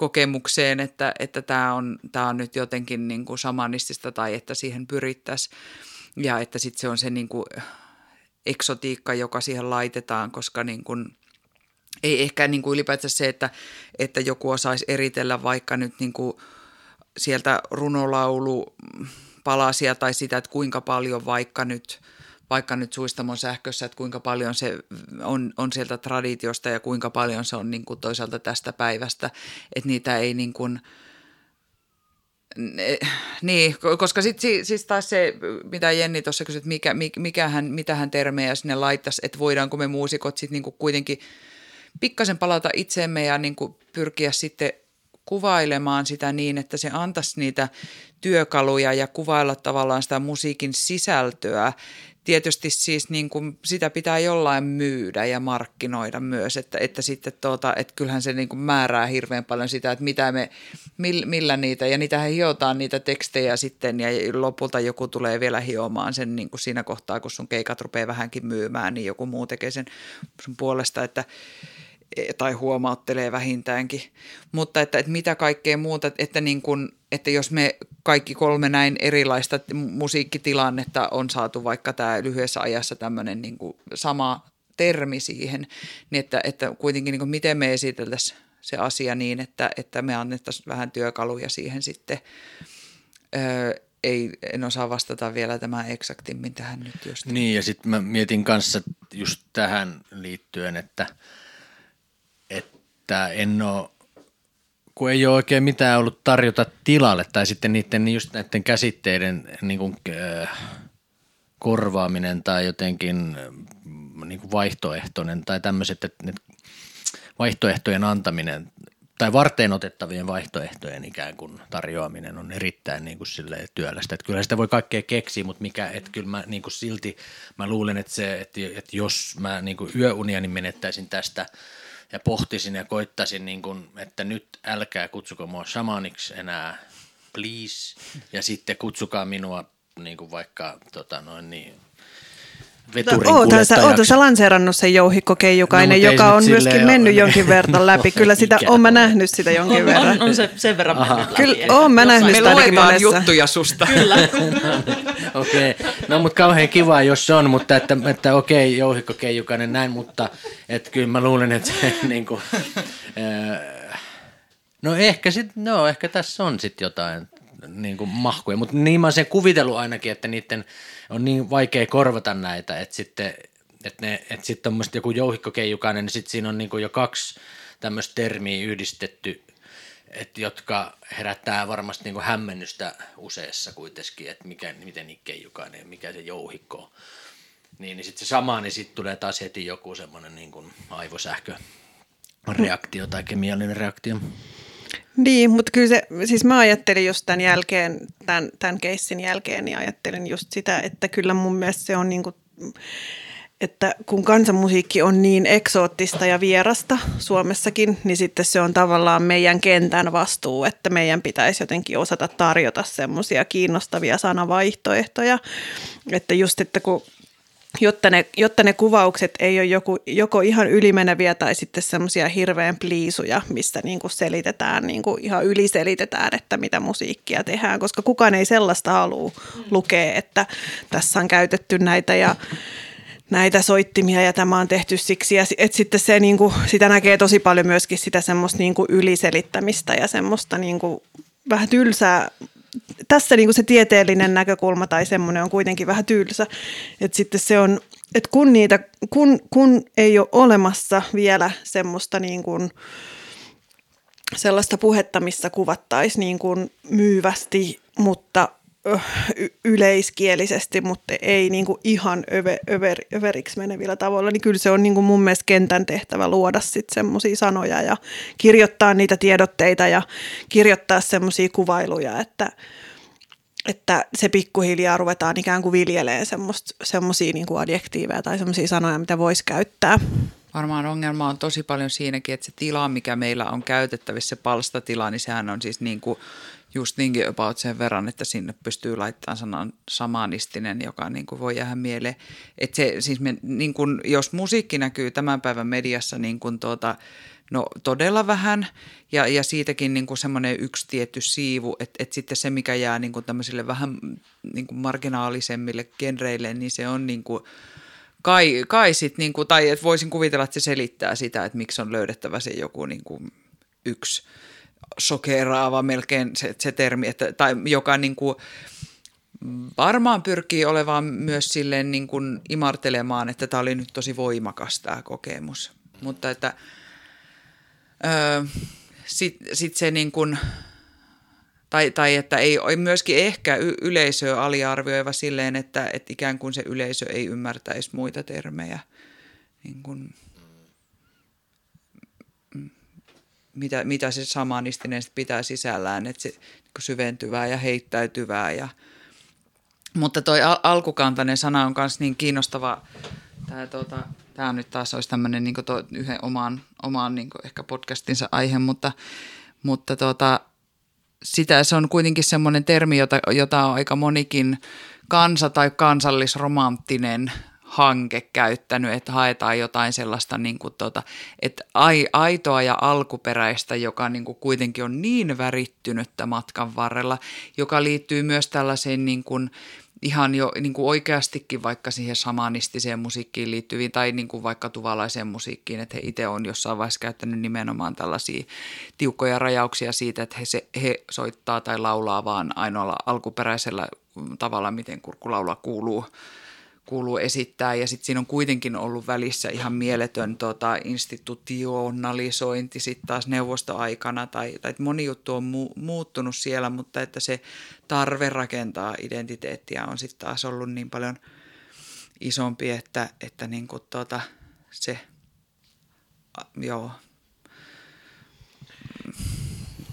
kokemukseen, että, että tämä, on, tämä on nyt jotenkin niin kuin samanistista tai että siihen pyrittäisiin ja että sitten se on se niin kuin eksotiikka, joka siihen laitetaan, koska niin kuin, ei ehkä niin kuin ylipäätään se, että, että joku osaisi eritellä vaikka nyt niin kuin sieltä runolaulu palasia tai sitä, että kuinka paljon vaikka nyt, vaikka nyt Suistamon sähkössä, että kuinka paljon se on, on sieltä traditiosta ja kuinka paljon se on niin kuin toisaalta tästä päivästä, että niitä ei niin kuin – niin, koska sitten siis taas se, mitä Jenni tuossa kysyi, mikä, mikähän, mitähän termejä sinne laittaisi, että voidaanko me muusikot sitten niinku kuitenkin pikkasen palata itseemme ja niinku pyrkiä sitten kuvailemaan sitä niin, että se antaisi niitä työkaluja ja kuvailla tavallaan sitä musiikin sisältöä tietysti siis niin kuin sitä pitää jollain myydä ja markkinoida myös, että, että sitten tuota, että kyllähän se niin kuin määrää hirveän paljon sitä, että mitä me, millä niitä, ja niitä hiotaan niitä tekstejä sitten, ja lopulta joku tulee vielä hiomaan sen niin kuin siinä kohtaa, kun sun keikat rupeaa vähänkin myymään, niin joku muu tekee sen sun puolesta, että, tai huomauttelee vähintäänkin. Mutta että, että mitä kaikkea muuta, että, niin kuin, että jos me kaikki kolme näin erilaista musiikkitilannetta on saatu vaikka tämä lyhyessä ajassa tämmöinen niin sama termi siihen, niin että, että kuitenkin niin miten me esiteltäisiin se asia niin, että, että me annettaisiin vähän työkaluja siihen sitten. Öö, ei, en osaa vastata vielä tämän eksaktimmin tähän nyt just. Niin ja sitten mä mietin kanssa just tähän liittyen, että, että en ole kun ei ole oikein mitään ollut tarjota tilalle tai sitten niiden just näiden käsitteiden niin kuin, äh, korvaaminen tai jotenkin äh, niin kuin vaihtoehtoinen tai tämmöiset, että vaihtoehtojen antaminen tai varteen otettavien vaihtoehtojen ikään kuin tarjoaminen on erittäin niin kuin työlästä. Että kyllä sitä voi kaikkea keksiä, mutta mikä, että kyllä mä niin kuin silti mä luulen, että, se, että, että jos mä niin kuin yöuniani menettäisin tästä – ja pohtisin ja koittaisin, niin kuin, että nyt älkää kutsuko mua shamaniksi enää, please. Ja sitten kutsukaa minua niin kuin vaikka tota noin niin, veturin Oothan sä, oothan sä lanseerannut sen Jouhikko Keijukainen, no, joka on myöskin mennyt jonkin verran läpi. Kyllä sitä, on mä nähnyt sitä jonkin on, verran. On, on se sen verran Aha. mennyt läpi. Kyllä, oon mä nähnyt sitä ainakin monessa. juttuja susta. Kyllä. okei, okay. no mutta kauhean kiva, jos se on, mutta että, että okei, okay, Jouhikko Keijukainen näin, mutta että kyllä mä luulen, että se niin kuin, No ehkä, sit, no, ehkä tässä on sitten jotain niin kuin mahkuja, mutta niin mä oon sen kuvitellut ainakin, että niiden – on niin vaikea korvata näitä, että sitten että, ne, että sitten on joku jouhikkokeijukainen, niin sitten siinä on niin jo kaksi tämmöistä termiä yhdistetty, että jotka herättää varmasti niin hämmennystä useassa kuitenkin, että mikä, miten keijukainen ja mikä se jouhikko on. Niin, niin sitten se sama, niin sitten tulee taas heti joku semmoinen niin aivosähkö reaktio tai kemiallinen reaktio. Niin, mutta kyllä se, siis mä ajattelin just tämän jälkeen, tämän, tämän keissin jälkeen, niin ajattelin just sitä, että kyllä mun mielestä se on niin kuin, että kun kansanmusiikki on niin eksoottista ja vierasta Suomessakin, niin sitten se on tavallaan meidän kentän vastuu, että meidän pitäisi jotenkin osata tarjota semmoisia kiinnostavia sanavaihtoehtoja. Että just, että kun jotta ne, jotta ne kuvaukset ei ole joku, joko ihan ylimeneviä tai sitten semmoisia hirveän pliisuja, missä niin kuin selitetään, niin kuin ihan yliselitetään, että mitä musiikkia tehdään, koska kukaan ei sellaista halua lukea, että tässä on käytetty näitä ja näitä soittimia ja tämä on tehty siksi. Ja et sitten se, niin kuin, sitä näkee tosi paljon myöskin sitä semmoista niin kuin yliselittämistä ja semmoista niin kuin, vähän tylsää. Tässä niin kuin se tieteellinen näkökulma tai semmoinen on kuitenkin vähän tylsä. Että sitten se on, että kun, niitä, kun, kun ei ole olemassa vielä semmoista niin kuin, sellaista puhetta, missä kuvattaisiin niin kuin myyvästi, mutta yleiskielisesti, mutta ei niin kuin ihan över, över, överiksi menevillä tavoilla, niin kyllä se on niin kuin mun mielestä kentän tehtävä luoda sitten semmoisia sanoja ja kirjoittaa niitä tiedotteita ja kirjoittaa semmoisia kuvailuja, että, että se pikkuhiljaa ruvetaan ikään kuin viljelemään semmoisia niin adjektiiveja tai semmoisia sanoja, mitä voisi käyttää. Varmaan ongelma on tosi paljon siinäkin, että se tila, mikä meillä on käytettävissä, se palstatila, niin sehän on siis niin kuin just niinkin about sen verran, että sinne pystyy laittamaan sanan samanistinen, joka niin kuin voi jäädä mieleen. Että se, siis me, niin kuin, jos musiikki näkyy tämän päivän mediassa niin kuin tuota, no, todella vähän ja, ja siitäkin niin kuin semmoinen yksi tietty siivu, että, että sitten se, mikä jää niin kuin tämmöisille vähän niin kuin marginaalisemmille genreille, niin se on niin kuin, kai, kai sit, niin kuin, tai että voisin kuvitella, että se selittää sitä, että miksi on löydettävä se joku niin kuin yksi – sokeraava melkein se, se termi, että, tai joka niin kuin varmaan pyrkii olemaan myös silleen niin kuin imartelemaan, että tämä oli nyt tosi voimakas tämä kokemus. Mutta että öö, sitten sit se niin kuin, tai, tai että ei, myöskin ehkä yleisöä aliarvioiva silleen, että, että ikään kuin se yleisö ei ymmärtäisi muita termejä. Niin kuin, mitä, mitä se samanistinen pitää sisällään, että se niin syventyvää ja heittäytyvää. Ja, mutta toi al- alkukantainen sana on myös niin kiinnostava. Tämä, tuota, nyt taas olisi tämmöinen niin yhden omaan, omaan niin ehkä podcastinsa aihe, mutta, mutta tuota, sitä, se on kuitenkin semmoinen termi, jota, jota on aika monikin kansa- tai kansallisromanttinen hanke käyttänyt, että haetaan jotain sellaista niin kuin tota, että aitoa ja alkuperäistä, joka niin kuin kuitenkin on niin värittynyttä matkan varrella, joka liittyy myös tällaiseen niin kuin, ihan jo niin kuin oikeastikin vaikka siihen samanistiseen musiikkiin liittyviin tai niin kuin vaikka tuvalaiseen musiikkiin, että he itse on jossain vaiheessa käyttänyt nimenomaan tällaisia tiukkoja rajauksia siitä, että he, se, he soittaa tai laulaa vaan ainoalla alkuperäisellä tavalla, miten kurkulaula kuuluu kuuluu esittää. Ja sitten siinä on kuitenkin ollut välissä ihan mieletön tota, institutionalisointi sitten taas neuvostoaikana tai, tai moni juttu on mu- muuttunut siellä, mutta että se tarve rakentaa identiteettiä on sitten taas ollut niin paljon isompi, että, että niin kuin tota, se, joo,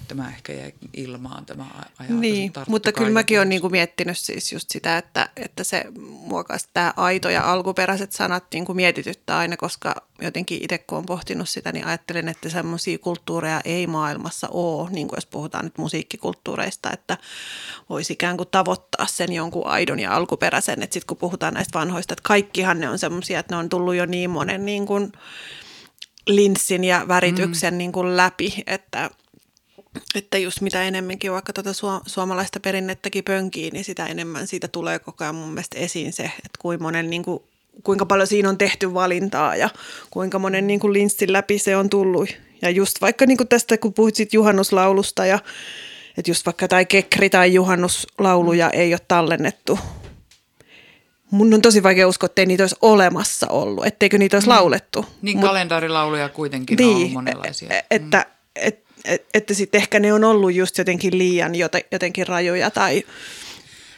tämä ehkä jäi ilmaan tämä ajatus. Niin, mutta kyllä mäkin olen niinku miettinyt siis just sitä, että, että se muokaisi tämä aito ja alkuperäiset sanat niinku mietityttää aina, koska jotenkin itse kun olen pohtinut sitä, niin ajattelen, että semmoisia kulttuureja ei maailmassa ole, niin kuin jos puhutaan nyt musiikkikulttuureista, että voisi ikään kuin tavoittaa sen jonkun aidon ja alkuperäisen, että sitten kun puhutaan näistä vanhoista, että kaikkihan ne on semmoisia, että ne on tullut jo niin monen niin kuin linssin ja värityksen mm. niin kuin läpi, että että just mitä enemmänkin vaikka tuota suomalaista perinnettäkin pönkii, niin sitä enemmän siitä tulee koko ajan mun mielestä esiin se, että kuinka, monen, niin kuin, kuinka paljon siinä on tehty valintaa ja kuinka monen niin kuin linssin läpi se on tullut. Ja just vaikka niin kuin tästä, kun puhuit siitä juhannuslaulusta ja että just vaikka tai kekri tai juhannuslauluja ei ole tallennettu mun on tosi vaikea uskoa, että ei niitä olisi olemassa ollut, etteikö niitä olisi mm. laulettu. Niin Mut, kalendarilauluja kuitenkin niin, on monenlaisia. Että, mm. et, että sitten ehkä ne on ollut just jotenkin liian jotenkin rajoja tai,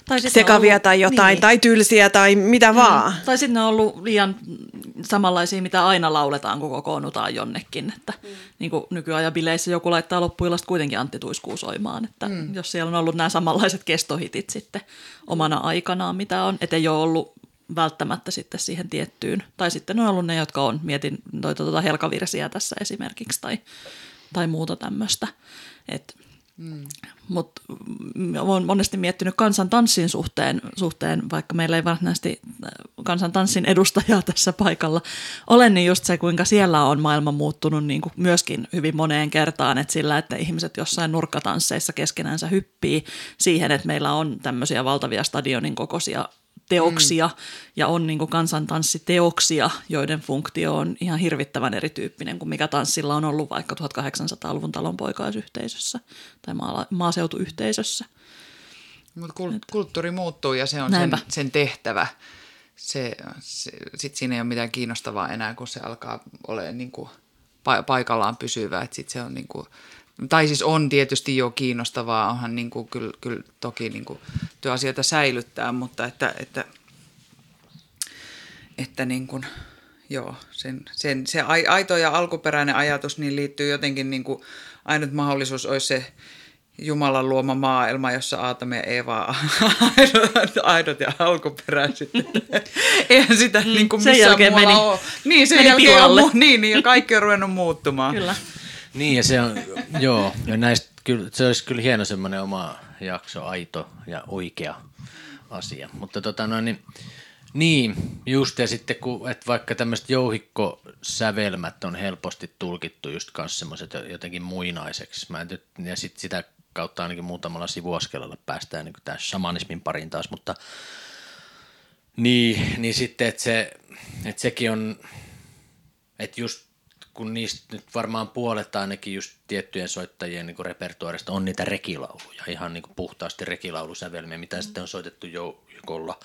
tai sekavia ollut, tai jotain, niin. tai tylsiä tai mitä mm. vaan. Tai sitten ne on ollut liian samanlaisia, mitä aina lauletaan, kun kokoonnutaan jonnekin. Että mm. niin kuin nykyajan bileissä joku laittaa loppuilasta kuitenkin Antti Tuiskuu soimaan. Että mm. Jos siellä on ollut nämä samanlaiset kestohitit sitten omana aikanaan, mitä on, että ei ole ollut välttämättä sitten siihen tiettyyn. Tai sitten on ollut ne, jotka on, mietin noita tuota helkavirsiä tässä esimerkiksi, tai tai muuta tämmöistä. mm. Mutta olen monesti miettinyt kansan tanssin suhteen, suhteen, vaikka meillä ei varsinaisesti äh, kansan tanssin edustajaa tässä paikalla ole, niin just se, kuinka siellä on maailma muuttunut niin kuin myöskin hyvin moneen kertaan, että sillä, että ihmiset jossain nurkkatansseissa keskenänsä hyppii siihen, että meillä on tämmöisiä valtavia stadionin kokoisia teoksia mm. ja on niin kuin kansantanssiteoksia, joiden funktio on ihan hirvittävän erityyppinen kuin mikä tanssilla on ollut vaikka 1800-luvun talonpoikaisyhteisössä tai maa- maaseutuyhteisössä. Mutta kulttuuri muuttuu ja se on sen, sen tehtävä. Se, se, Sitten siinä ei ole mitään kiinnostavaa enää, kun se alkaa olemaan niin kuin paikallaan pysyvää. sit se on niin kuin, tai siis on tietysti jo kiinnostavaa, onhan niin kuin, kyllä, kyllä toki niin kuin, työasioita säilyttää, mutta että, että, että niin kuin, joo, sen, sen, se aito ja alkuperäinen ajatus niin liittyy jotenkin niin kuin, ainut mahdollisuus olisi se Jumalan luoma maailma, jossa Aatami ja Eeva aidot, aidot ja alkuperäiset. Eihän sitä mm, niin kuin sen jälkeen meni, ole. Niin, sen meni jälkeen on, niin, niin, ja kaikki on ruvennut muuttumaan. Kyllä. Niin, ja se on, joo, ja näistä, kyllä, se olisi kyllä hieno semmoinen oma jakso, aito ja oikea asia. Mutta tota noin, niin, niin, just ja sitten kun, että vaikka tämmöiset jouhikkosävelmät on helposti tulkittu just kanssa semmoiset jotenkin muinaiseksi. Mä nyt, ja sitten sitä kautta ainakin muutamalla sivuaskelella päästään niin tämän shamanismin pariin taas, mutta niin, niin sitten, että, se, että sekin on, että just kun niistä nyt varmaan puolet ainakin just tiettyjen soittajien niin repertuaarista on niitä rekilauluja, ihan niin puhtaasti rekilaulusävelmiä, mitä mm. sitten on soitettu joukolla.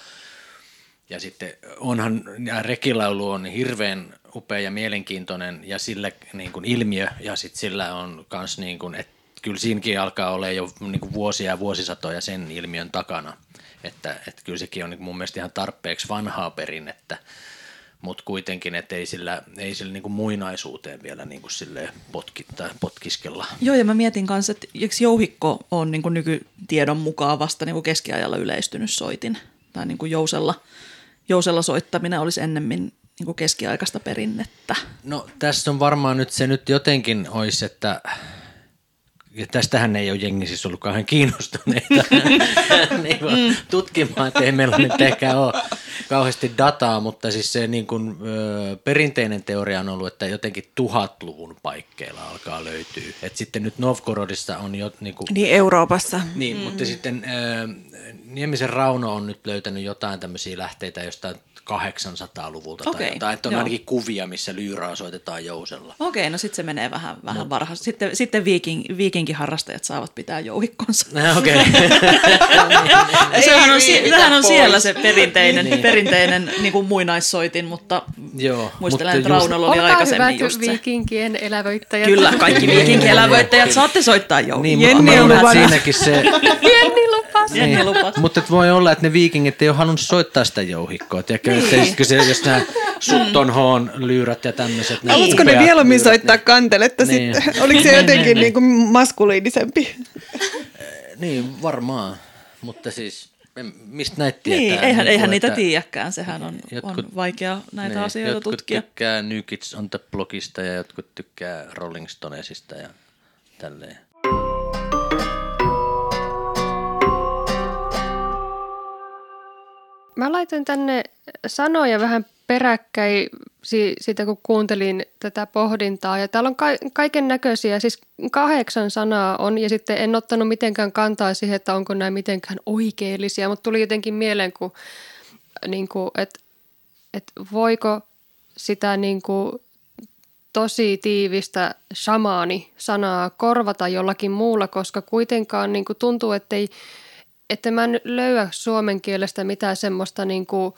Ja sitten onhan, ja rekilaulu on hirveän upea ja mielenkiintoinen ja sillä niin kuin ilmiö ja sitten sillä on myös, niin kuin, että kyllä siinäkin alkaa olla jo niin kuin vuosia ja vuosisatoja sen ilmiön takana. Että, että kyllä sekin on niin mun mielestä ihan tarpeeksi vanhaa perinnettä, mutta kuitenkin, että ei sillä, ei sillä niin kuin muinaisuuteen vielä niin kuin potkittaa, potkiskella. Joo, ja mä mietin kanssa, että eikö jouhikko on niin kuin nykytiedon mukaan vasta niin kuin keskiajalla yleistynyt soitin, tai niin kuin jousella, jousella soittaminen olisi ennemmin niin kuin keskiaikaista perinnettä. No tässä on varmaan nyt se nyt jotenkin olisi, että ja tästähän ei ole jengi siis ollut kauhean kiinnostuneita niin mm. tutkimaan, että ei meillä nyt ehkä ole kauheasti dataa, mutta siis se niin kuin, ö, perinteinen teoria on ollut, että jotenkin tuhatluvun paikkeilla alkaa löytyä. Et sitten nyt Novgorodissa on jo... Niin, kuin, niin Euroopassa. Niin, mm. mutta sitten ö, Niemisen Rauno on nyt löytänyt jotain tämmöisiä lähteitä jostain 800-luvulta okay, tai jotain, että on joo. ainakin kuvia, missä lyyraa soitetaan jousella. Okei, okay, no sitten se menee vähän, vähän no. varhain. Sitten, sitten viiking, viikinkiharrastajat saavat pitää jouhikkonsa. Okei. Okay. sehän on, sehän on siellä se perinteinen, niin. perinteinen niin kuin muinaissoitin, mutta Joo, muistelen, että Raunolla oli aikaisemmin hyvät just se. viikinkien elävöittäjät. Kyllä, kaikki viikinkien elävöittäjät saatte soittaa jouhikkoa. Niin, Jenni on siinäkin se... Jenni lupas. Jenni lupas. Mutta voi olla, että ne viikingit ei ole halunnut soittaa sitä jouhikkoa. Tiedätkö, niin. se, jos nämä Sutton Hoon lyyrät ja tämmöiset. Niin Haluatko ne mieluummin soittaa kanteletta niin. sitten? Oliko se jotenkin niin kuin maskuliinisempi? niin, varmaan. Mutta siis mistä näitä tietää? Niin, eihän, eihän niitä tiedäkään, sehän on, jotkut, on vaikea näitä niin, asioita jotkut tutkia. Jotkut tykkää New Kids on the blogista ja jotkut tykkää Rolling Stonesista ja tälleen. Mä laitoin tänne sanoja vähän peräkkäin siitä, kun kuuntelin tätä pohdintaa. Ja täällä on ka- kaiken näköisiä, siis kahdeksan sanaa on, ja sitten en ottanut mitenkään kantaa siihen, että onko nämä mitenkään oikeellisia, mutta tuli jotenkin mieleen, kun, niin kuin, että, että voiko sitä niin kuin, tosi tiivistä shamaani-sanaa korvata jollakin muulla, koska kuitenkaan niin kuin, tuntuu, että ei – että mä en löyä suomen kielestä mitään semmoista niin kuin,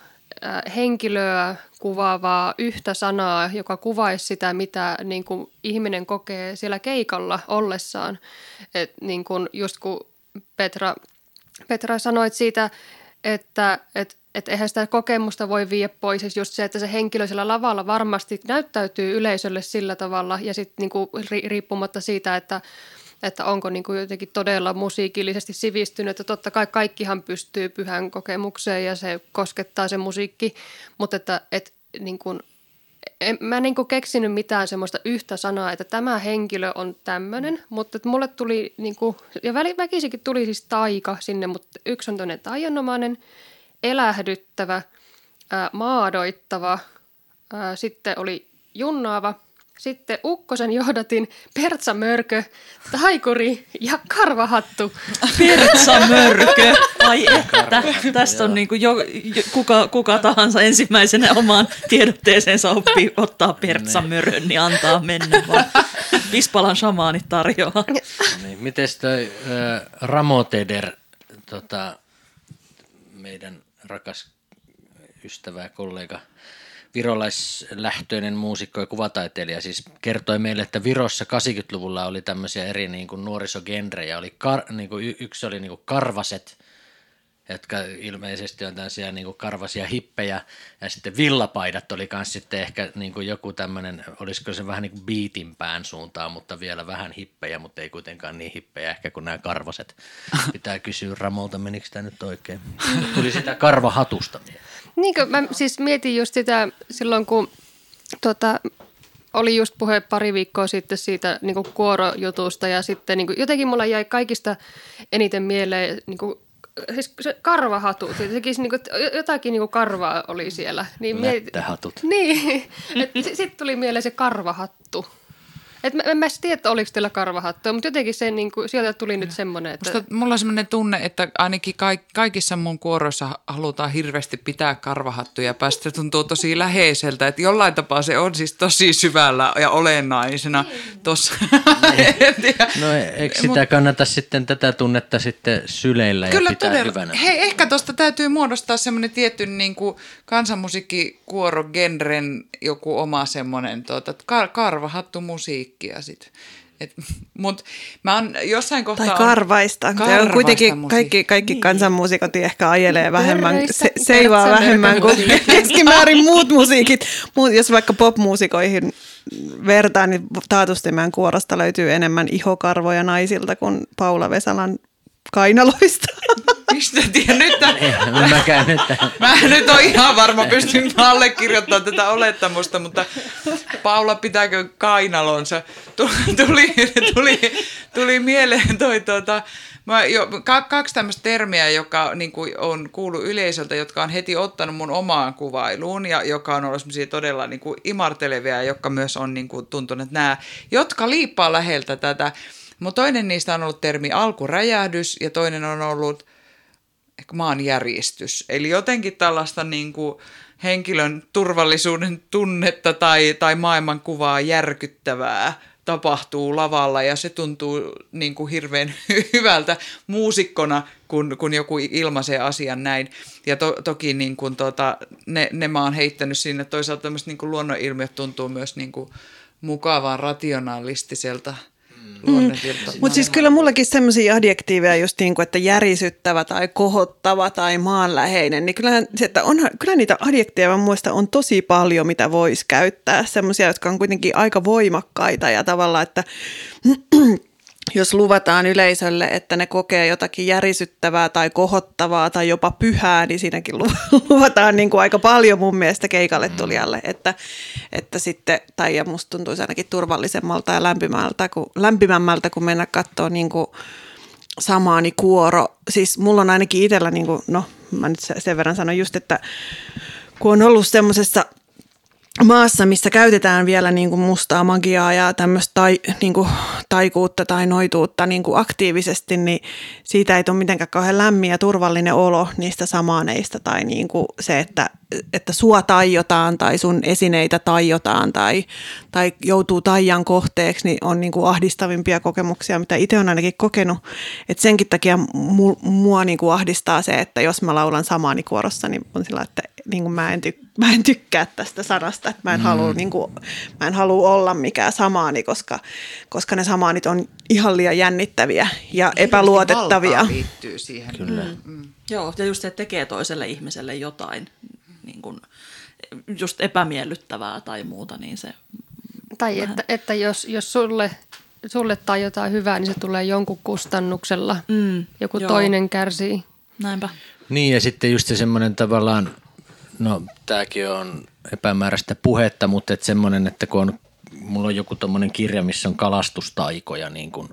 henkilöä kuvaavaa yhtä sanaa, joka kuvaisi sitä, mitä niin kuin, ihminen kokee siellä keikalla ollessaan. Et, niin kuin, just kun Petra, Petra sanoit siitä, että et, et eihän sitä kokemusta voi viedä pois. Ja just se, että se henkilö siellä lavalla varmasti näyttäytyy yleisölle sillä tavalla ja sitten niin riippumatta siitä, että – että onko niin kuin jotenkin todella musiikillisesti sivistynyt. Että totta kai kaikkihan pystyy pyhän kokemukseen ja se koskettaa se musiikki, mutta että, että niin kuin, en, mä en niin kuin keksinyt mitään semmoista yhtä sanaa, että tämä henkilö on tämmöinen, mutta että mulle tuli, niin kuin, ja väkisikin tuli siis taika sinne, mutta yksi on tämmöinen taianomainen, elähdyttävä, ää, maadoittava, ää, sitten oli junnaava Sitten Ukkosen johdatin Pertsa Mörkö, Taikuri ja Karvahattu. Pirtsa Mörkö. Ai että, tästä on niin kuin jo, jo, kuka, kuka tahansa ensimmäisenä omaan tiedotteeseensa oppii ottaa Pertsa Mörön, niin antaa mennä vaan. Vispalan shamaanit tarjoaa. Niin, miten toi äh, Ramoteder, tota, meidän rakas ystävä ja kollega, virolaislähtöinen muusikko ja kuvataiteilija, siis kertoi meille, että Virossa 80-luvulla oli tämmöisiä eri niin kuin nuorisogenrejä. Oli kar, niin kuin, yksi oli niin kuin karvaset, jotka ilmeisesti on tämmöisiä niin kuin karvasia hippejä, ja sitten villapaidat oli myös sitten ehkä niin kuin joku tämmöinen, olisiko se vähän niin kuin beatin pään suuntaan, mutta vielä vähän hippejä, mutta ei kuitenkaan niin hippejä ehkä kuin nämä karvaset. Pitää kysyä Ramolta, menikö tämä nyt oikein? Tuli sitä karvahatusta mieleen. Niinkö, mä siis mietin just sitä silloin, kun tota, oli just puhe pari viikkoa sitten siitä niin kuin kuorojutusta ja sitten niin kuin, jotenkin mulla jäi kaikista eniten mieleen niin kuin, siis se karvahatu. Se tekisi niin kuin, jotakin niin kuin karvaa oli siellä. Niin Lättähatut. Niin, sitten tuli mieleen se karvahattu. Et mä, en mä tiedä, että oliko teillä karvahattua, mutta jotenkin se, niin kuin, sieltä tuli nyt semmoinen, että... Musta, mulla on semmoinen tunne, että ainakin kaik, kaikissa mun kuoroissa halutaan hirveästi pitää karvahattuja päästä. Se tuntuu tosi läheiseltä, että jollain tapaa se on siis tosi syvällä ja olennaisena tuossa. No eikö sitä Mut, kannata sitten tätä tunnetta sitten syleillä kyllä ja pitää todella. hyvänä? Hei, ehkä tuosta täytyy muodostaa semmoinen tietty niin kuin kansanmusiikkikuorogenren joku oma semmoinen tota, kar- karvahattu musiikkia sitten. Et, mut mä oon jossain kohtaa... Tai karvaista. karvaista on kuitenkin kaikki, kaikki niin. kansanmuusikot ehkä ajelee vähemmän, se, seivaa vähemmän kuin keskimäärin muut musiikit. Muut, jos vaikka popmuusikoihin vertaan, niin taatusti meidän kuorosta löytyy enemmän ihokarvoja naisilta kuin Paula Vesalan kainaloista. Mistä tiedän nyt? En mäkään nyt. Mä en nyt ole ihan varma, pystyn allekirjoittamaan tätä olettamusta, mutta Paula pitääkö kainalonsa? Tuli, tuli, tuli mieleen toi tuota, Mä jo, kaksi tämmöistä termiä, joka niin kuin on kuullut yleisöltä, jotka on heti ottanut mun omaan kuvailuun ja joka on ollut semmoisia todella niin kuin imartelevia, jotka myös on niin kuin tuntuneet nämä, jotka liippaa läheltä tätä. Mutta toinen niistä on ollut termi alkuräjähdys ja toinen on ollut ehkä maanjäristys. Eli jotenkin tällaista niin kuin henkilön turvallisuuden tunnetta tai, tai maailmankuvaa järkyttävää tapahtuu lavalla ja se tuntuu niin kuin hirveän hyvältä muusikkona, kun, kun joku ilmaisee asian näin. Ja to, toki niin kuin tota, ne, ne mä oon heittänyt sinne. Toisaalta tämmöiset niin luonnonilmiöt tuntuu myös niin kuin mukavan rationalistiselta – Mm. Mutta siis kyllä mullakin sellaisia adjektiiveja just niin kuin, että järisyttävä tai kohottava tai maanläheinen, niin kyllähän se, että onhan, kyllä niitä adjektiiveja muista on tosi paljon, mitä voisi käyttää. Sellaisia, jotka on kuitenkin aika voimakkaita ja tavallaan, että jos luvataan yleisölle, että ne kokee jotakin järisyttävää tai kohottavaa tai jopa pyhää, niin siinäkin luvataan niin kuin aika paljon mun mielestä keikalle mm. tulijalle. Että, että sitten, tai ja musta tuntuisi ainakin turvallisemmalta ja lämpimältä, kun, lämpimämmältä, kun mennä katsoa niin kuin samaani kuoro. Siis mulla on ainakin itsellä, niin kuin, no mä nyt sen verran sanon just, että kun on ollut semmoisessa – maassa, missä käytetään vielä niin kuin mustaa magiaa ja tämmöistä tai, niin kuin taikuutta tai noituutta niin kuin aktiivisesti, niin siitä ei tule mitenkään kauhean lämmin ja turvallinen olo niistä samaaneista tai niin kuin se, että, että sua taiotaan tai sun esineitä taiotaan tai, tai joutuu taijan kohteeksi, niin on niin kuin ahdistavimpia kokemuksia, mitä itse olen ainakin kokenut. Et senkin takia mu, mua niin kuin ahdistaa se, että jos mä laulan samaani kuorossa, niin on sillä, että niin kuin mä, en tyk, mä en tykkää tästä sanasta, että mä en, mm. halua, niin kuin, mä en halua olla mikään samaani, koska, koska ne samaanit on ihan liian jännittäviä ja Hirveästi epäluotettavia. liittyy siihen. Kyllä. Mm. Mm. Joo, ja just se tekee toiselle ihmiselle jotain niin kuin, just epämiellyttävää tai muuta, niin se... Tai vähän... että, että jos, jos sulle sulle tai jotain hyvää, niin se tulee jonkun kustannuksella. Mm, Joku joo. toinen kärsii. Näinpä. Niin ja sitten just se semmoinen tavallaan No tämäkin on epämääräistä puhetta, mutta et semmoinen, että kun on, mulla on joku tommonen kirja, missä on kalastustaikoja niin kuin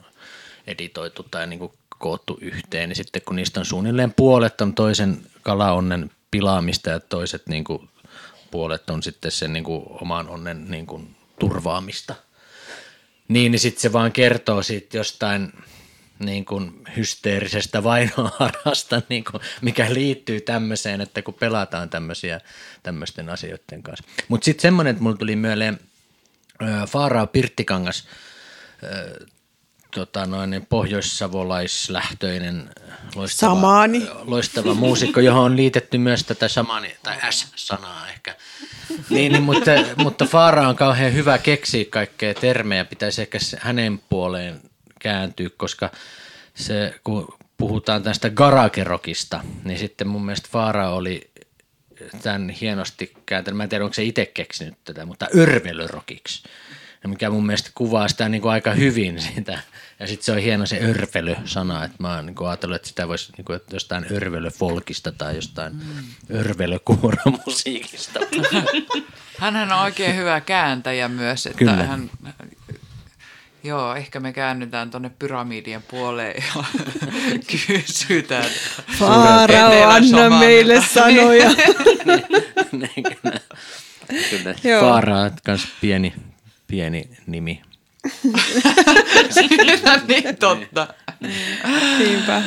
editoitu tai niin kuin koottu yhteen, niin sitten kun niistä on suunnilleen puolet on toisen kalaonnen pilaamista ja toiset niin kuin puolet on sitten sen niin kuin oman onnen niin kuin turvaamista. Niin, niin sitten se vaan kertoo siitä jostain niin kuin hysteerisestä vainoharhasta, niin kuin, mikä liittyy tämmöiseen, että kun pelataan tämmöisiä tämmöisten asioiden kanssa. Mutta sitten semmoinen, että mulla tuli mieleen Faaraa Pirttikangas, tota noin, pohjoissavolaislähtöinen loistava, Samaani. loistava muusikko, johon on liitetty myös tätä samani, tai S-sanaa ehkä. Niin, niin, mutta, mutta Faara on kauhean hyvä keksiä kaikkea termejä, pitäisi ehkä hänen puoleen kääntyä, koska se, kun puhutaan tästä garagerokista, niin sitten mun mielestä Faara oli tämän hienosti kääntänyt, mä en tiedä onko se itse keksinyt tätä, mutta örvelyrokiksi. Mikä mun mielestä kuvaa sitä niin kuin aika hyvin sitä. Ja sitten se on hieno se örvely-sana, että mä oon niin ajatellut, että sitä voisi niin kuin, että jostain örvelyfolkista tai jostain mm. örvelykuoromusiikista. Hänhän on oikein hyvä kääntäjä myös, että Kyllä. hän Joo, ehkä me käännytään tuonne pyramidien puoleen ja kysytään. Faarao, anna meille sanoja. Niin, kyllä. Kyllä. Joo. Faara on myös pieni, pieni nimi. niin totta. Niinpä.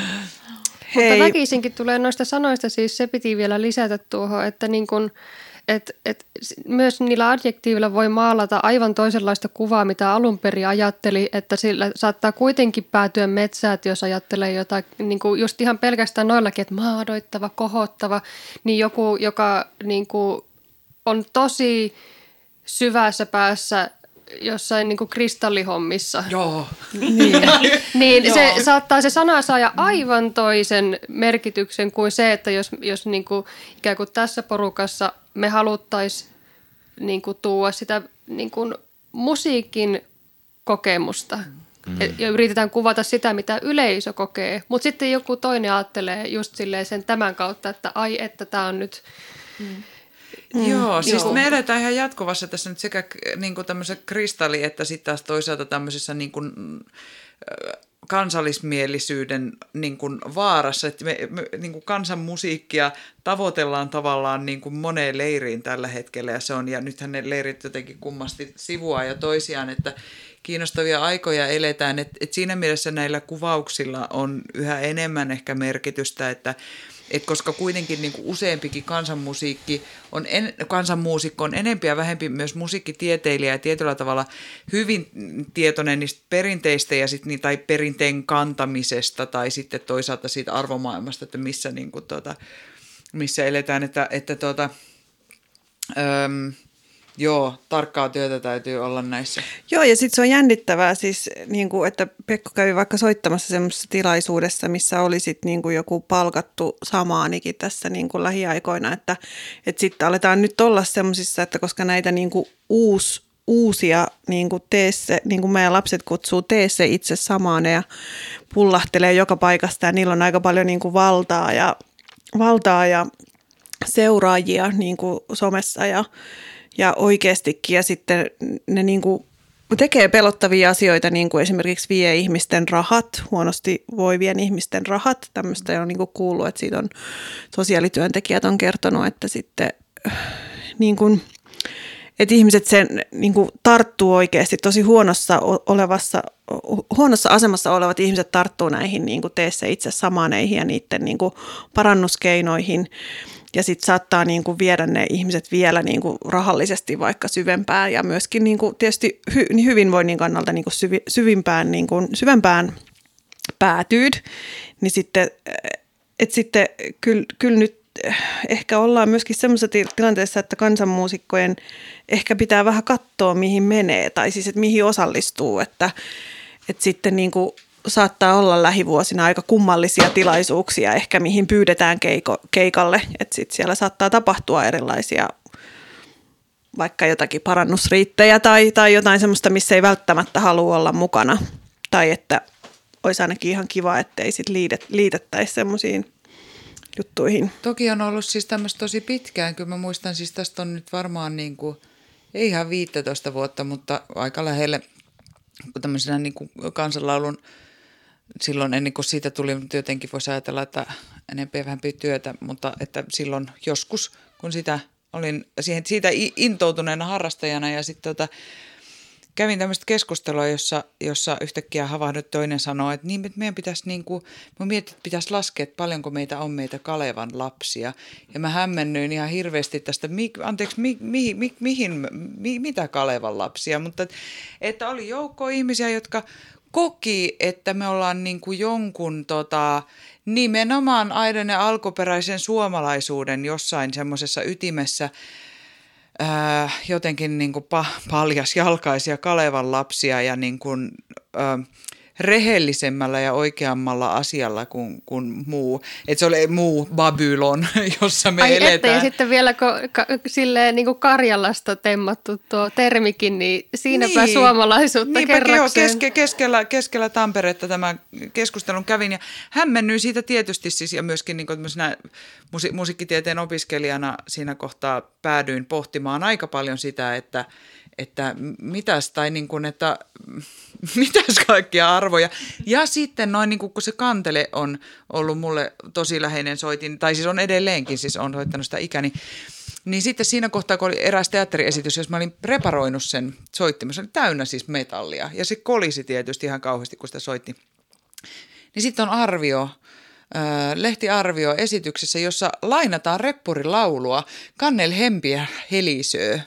Mutta Hei, väkisinkin tulee noista sanoista, siis se piti vielä lisätä tuohon, että niin kun, et, et, myös niillä adjektiivilla voi maalata aivan toisenlaista kuvaa, mitä alun perin ajatteli, että sillä saattaa kuitenkin päätyä metsään, jos ajattelee jotain, niin kuin just ihan pelkästään noillakin, että maadoittava, kohottava, niin joku, joka niin kuin on tosi syvässä päässä jossain niin kuin kristallihommissa, Joo. niin, niin se saattaa se sana saada aivan toisen merkityksen kuin se, että jos, jos niin kuin, ikään kuin tässä porukassa me haluttaisiin niin kuin tuoda sitä niin kuin musiikin kokemusta mm. ja yritetään kuvata sitä, mitä yleisö kokee. Mutta sitten joku toinen ajattelee just silleen sen tämän kautta, että ai, että tämä on nyt Mm, joo, siis joo. me eletään ihan jatkuvassa tässä nyt sekä niin kuin tämmöisen kristalli, että sitten taas toisaalta tämmöisessä niin kuin, mm, kansallismielisyyden niin kuin vaarassa, että me, me niin kuin kansanmusiikkia tavoitellaan tavallaan niin kuin moneen leiriin tällä hetkellä ja se on, ja nythän ne leirit jotenkin kummasti sivua ja toisiaan, että kiinnostavia aikoja eletään, että et siinä mielessä näillä kuvauksilla on yhä enemmän ehkä merkitystä, että et koska kuitenkin niin kuin useampikin kansanmusiikki on en, kansanmuusikko on enempi ja vähempi myös musiikkitieteilijä ja tietyllä tavalla hyvin tietoinen niistä perinteistä ja sit, niin, tai perinteen kantamisesta tai sitten toisaalta siitä arvomaailmasta, että missä, niin kuin, tuota, missä eletään, että, että tuota, öm, joo, tarkkaa työtä täytyy olla näissä. Joo, ja sitten se on jännittävää siis, niin kuin, että Pekko kävi vaikka soittamassa semmoisessa tilaisuudessa, missä oli sit, niin kuin joku palkattu samaanikin tässä niin kuin lähiaikoina, että, että sitten aletaan nyt olla semmoisissa, että koska näitä niin kuin uusi, uusia niin kuin teesse, niin kuin meidän lapset kutsuu teesse itse samaane ja pullahtelee joka paikasta ja niillä on aika paljon niin kuin valtaa ja, valtaa ja seuraajia niin kuin somessa ja, ja oikeastikin. Ja sitten ne niin kuin tekee pelottavia asioita, niin kuin esimerkiksi vie ihmisten rahat, huonosti voivien ihmisten rahat. Tämmöistä on niin kuin kuullut, että siitä on sosiaalityöntekijät on kertonut, että sitten äh, niin kuin, että ihmiset sen niin kuin tarttuu oikeasti tosi huonossa olevassa, huonossa asemassa olevat ihmiset tarttuu näihin niin kuin tee se itse samaneihin ja niiden niin kuin parannuskeinoihin. Ja sitten saattaa niin kuin viedä ne ihmiset vielä niin kuin rahallisesti vaikka syvempään ja myöskin niin kuin tietysti hy, niin hyvinvoinnin kannalta niin kuin syvi, syvimpään, niin kuin, syvempään päätyyd. Niin sitten, että sitten kyllä, kyllä nyt ehkä ollaan myöskin semmoisessa ti- tilanteessa, että kansanmuusikkojen ehkä pitää vähän katsoa, mihin menee, tai siis, että mihin osallistuu, että, että sitten niin kuin saattaa olla lähivuosina aika kummallisia tilaisuuksia ehkä, mihin pyydetään keiko, keikalle, että sitten siellä saattaa tapahtua erilaisia vaikka jotakin parannusriittejä tai, tai jotain semmoista, missä ei välttämättä halua olla mukana, tai että olisi ainakin ihan kiva, ettei sit liidet, liitettäisi semmoisiin juttuihin. Toki on ollut siis tämmöistä tosi pitkään. Kyllä mä muistan, siis tästä on nyt varmaan niin kuin, ei ihan 15 vuotta, mutta aika lähelle tämmöisenä niin kuin kansanlaulun silloin ennen kuin siitä tuli, mutta jotenkin voisi ajatella, että enemmän vähempi työtä, mutta että silloin joskus, kun sitä olin siihen, siitä intoutuneena harrastajana ja sitten tota, kävin tämmöistä keskustelua, jossa, jossa yhtäkkiä havahdut toinen sanoo, että niin, että meidän pitäisi niin kuin, mä mietin, että pitäisi laskea, että paljonko meitä on meitä Kalevan lapsia. Ja mä hämmennyin ihan hirveästi tästä, mi, anteeksi, mi, mi, mi, mihin, mi, mitä Kalevan lapsia, mutta että, että oli joukko ihmisiä, jotka koki, että me ollaan niin kuin jonkun tota, nimenomaan aidon ja alkuperäisen suomalaisuuden jossain semmoisessa ytimessä ää, jotenkin niin kuin pa, paljasjalkaisia Kalevan lapsia ja niin kuin, ää, rehellisemmällä ja oikeammalla asialla kuin, kuin muu. Että se oli muu Babylon, jossa me Ai eletään. Että, ja sitten vielä ko, ka, silleen niin kuin Karjalasta temmattu tuo termikin, niin siinäpä Niin. suomalaisuutta Niinpä, kerrakseen. keske, keskellä, keskellä Tamperetta tämän keskustelun kävin ja hämmennyin siitä tietysti siis ja myöskin niin musi, musiikkitieteen opiskelijana siinä kohtaa päädyin pohtimaan aika paljon sitä, että, että mitäs tai niin kuin, että mitäs kaikkia arvoja. Ja sitten noin niin kun se kantele on ollut mulle tosi läheinen soitin, tai siis on edelleenkin, siis on soittanut sitä ikäni, niin sitten siinä kohtaa, kun oli eräs teatteriesitys, jos mä olin preparoinut sen soittimen, se oli täynnä siis metallia. Ja se kolisi tietysti ihan kauheasti, kun sitä soitti. Niin sitten on arvio, lehtiarvio esityksessä, jossa lainataan reppurilaulua Kannel Hempiä helisöö.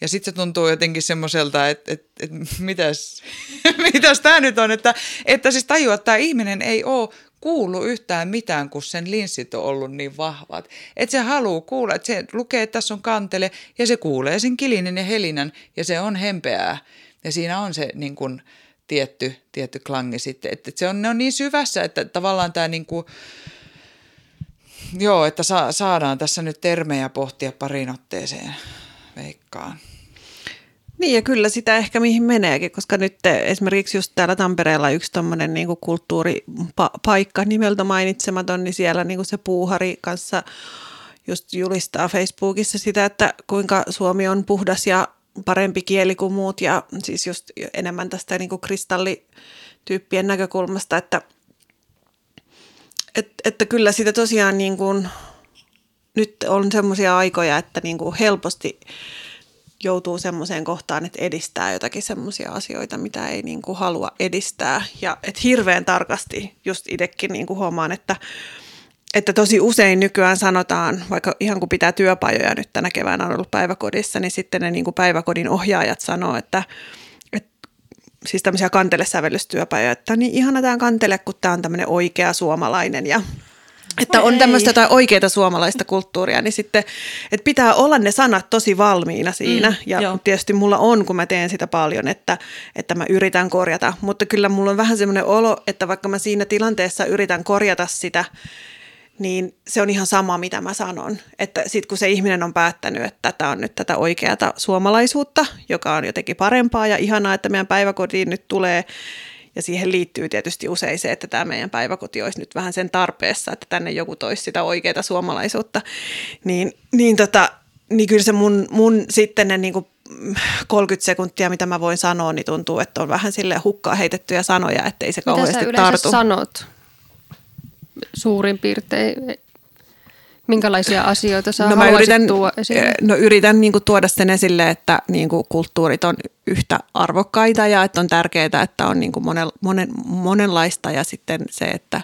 Ja sitten se tuntuu jotenkin semmoiselta, että, että, että mitäs, mitäs tämä nyt on, että, että siis tajua, että tämä ihminen ei ole kuullut yhtään mitään, kun sen linssit on ollut niin vahvat. Että se haluaa kuulla, että se lukee, että tässä on kantele ja se kuulee sen kilinen ja helinän ja se on hempeää. Ja siinä on se niin kuin, tietty, tietty klangi sitten. Että se on, ne on niin syvässä, että tavallaan tämä niin kuin, joo, että sa, saadaan tässä nyt termejä pohtia parin otteeseen, veikkaan. Niin ja kyllä sitä ehkä mihin meneekin, koska nyt esimerkiksi just täällä Tampereella yksi tommonen niinku kulttuuripaikka nimeltä mainitsematon, niin siellä niinku se puuhari kanssa just julistaa Facebookissa sitä, että kuinka Suomi on puhdas ja parempi kieli kuin muut ja siis just enemmän tästä niinku kristallityyppien näkökulmasta, että, et, että kyllä sitä tosiaan niin kuin, nyt on semmoisia aikoja, että niin kuin helposti joutuu semmoiseen kohtaan, että edistää jotakin semmoisia asioita, mitä ei niin kuin halua edistää. Ja että hirveän tarkasti just itsekin niin kuin huomaan, että, että tosi usein nykyään sanotaan, vaikka ihan kun pitää työpajoja nyt tänä keväänä on ollut päiväkodissa, niin sitten ne niin kuin päiväkodin ohjaajat sanoo, että, että siis tämmöisiä kantelesävellystyöpajoja, että niin ihana tämä kantele, kun tämä on tämmöinen oikea suomalainen ja että on tämmöistä jotain oikeaa suomalaista kulttuuria, niin sitten, että pitää olla ne sanat tosi valmiina siinä. Mm, ja joo. tietysti mulla on, kun mä teen sitä paljon, että, että mä yritän korjata. Mutta kyllä mulla on vähän semmoinen olo, että vaikka mä siinä tilanteessa yritän korjata sitä, niin se on ihan sama, mitä mä sanon. Että sitten kun se ihminen on päättänyt, että tämä on nyt tätä oikeata suomalaisuutta, joka on jotenkin parempaa ja ihanaa, että meidän päiväkotiin nyt tulee, ja siihen liittyy tietysti usein se, että tämä meidän päiväkoti olisi nyt vähän sen tarpeessa, että tänne joku toisi sitä oikeaa suomalaisuutta, niin, niin, tota, niin kyllä se mun, mun sitten ne niin kuin 30 sekuntia, mitä mä voin sanoa, niin tuntuu, että on vähän sille hukkaa heitettyjä sanoja, ettei se Mitä sä kauheasti tartu. sanot suurin piirtein? Minkälaisia asioita sä no, mä haluaisit yritän, tuoda esille? eh, no yritän niin kuin tuoda sen esille, että niin kuin kulttuurit on yhtä arvokkaita ja että on tärkeää, että on niin kuin monen, monen, monenlaista ja sitten se, että,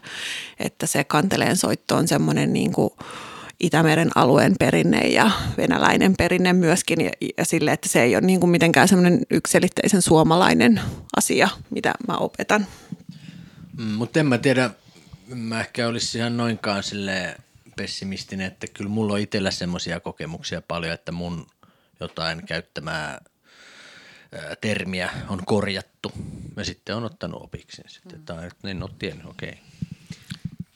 että se kanteleen soitto on semmoinen niin kuin Itämeren alueen perinne ja venäläinen perinne myöskin ja, ja sille, että se ei ole niin kuin mitenkään semmoinen yksilitteisen suomalainen asia, mitä mä opetan. Mm, mutta en mä tiedä, mä ehkä olisi ihan noinkaan sille pessimistinen, että kyllä mulla on itsellä semmoisia kokemuksia paljon, että mun jotain käyttämää ää, termiä on korjattu ja sitten on ottanut opiksi. Sitten, tai että en ole tiennyt, okei. Okay.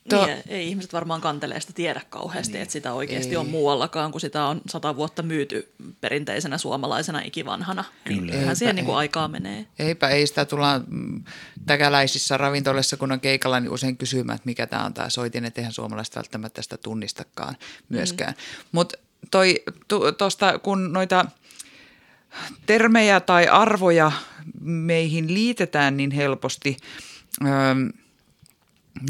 To- Niin, ei ihmiset varmaan kanteleesta tiedä kauheasti, niin. että sitä oikeasti ei. on muuallakaan, kun sitä on sata vuotta myyty perinteisenä suomalaisena ikivanhana. Kyllä. Kyllähän siihen niin kuin aikaa menee. Eipä, ei sitä tulla mm, täkäläisissä ravintolissa, kun on keikalla, niin usein kysymään, että mikä tämä on tämä soitin, että eihän suomalaiset välttämättä sitä tunnistakaan myöskään. Mm. Mutta tuosta, kun noita termejä tai arvoja meihin liitetään niin helposti, öö,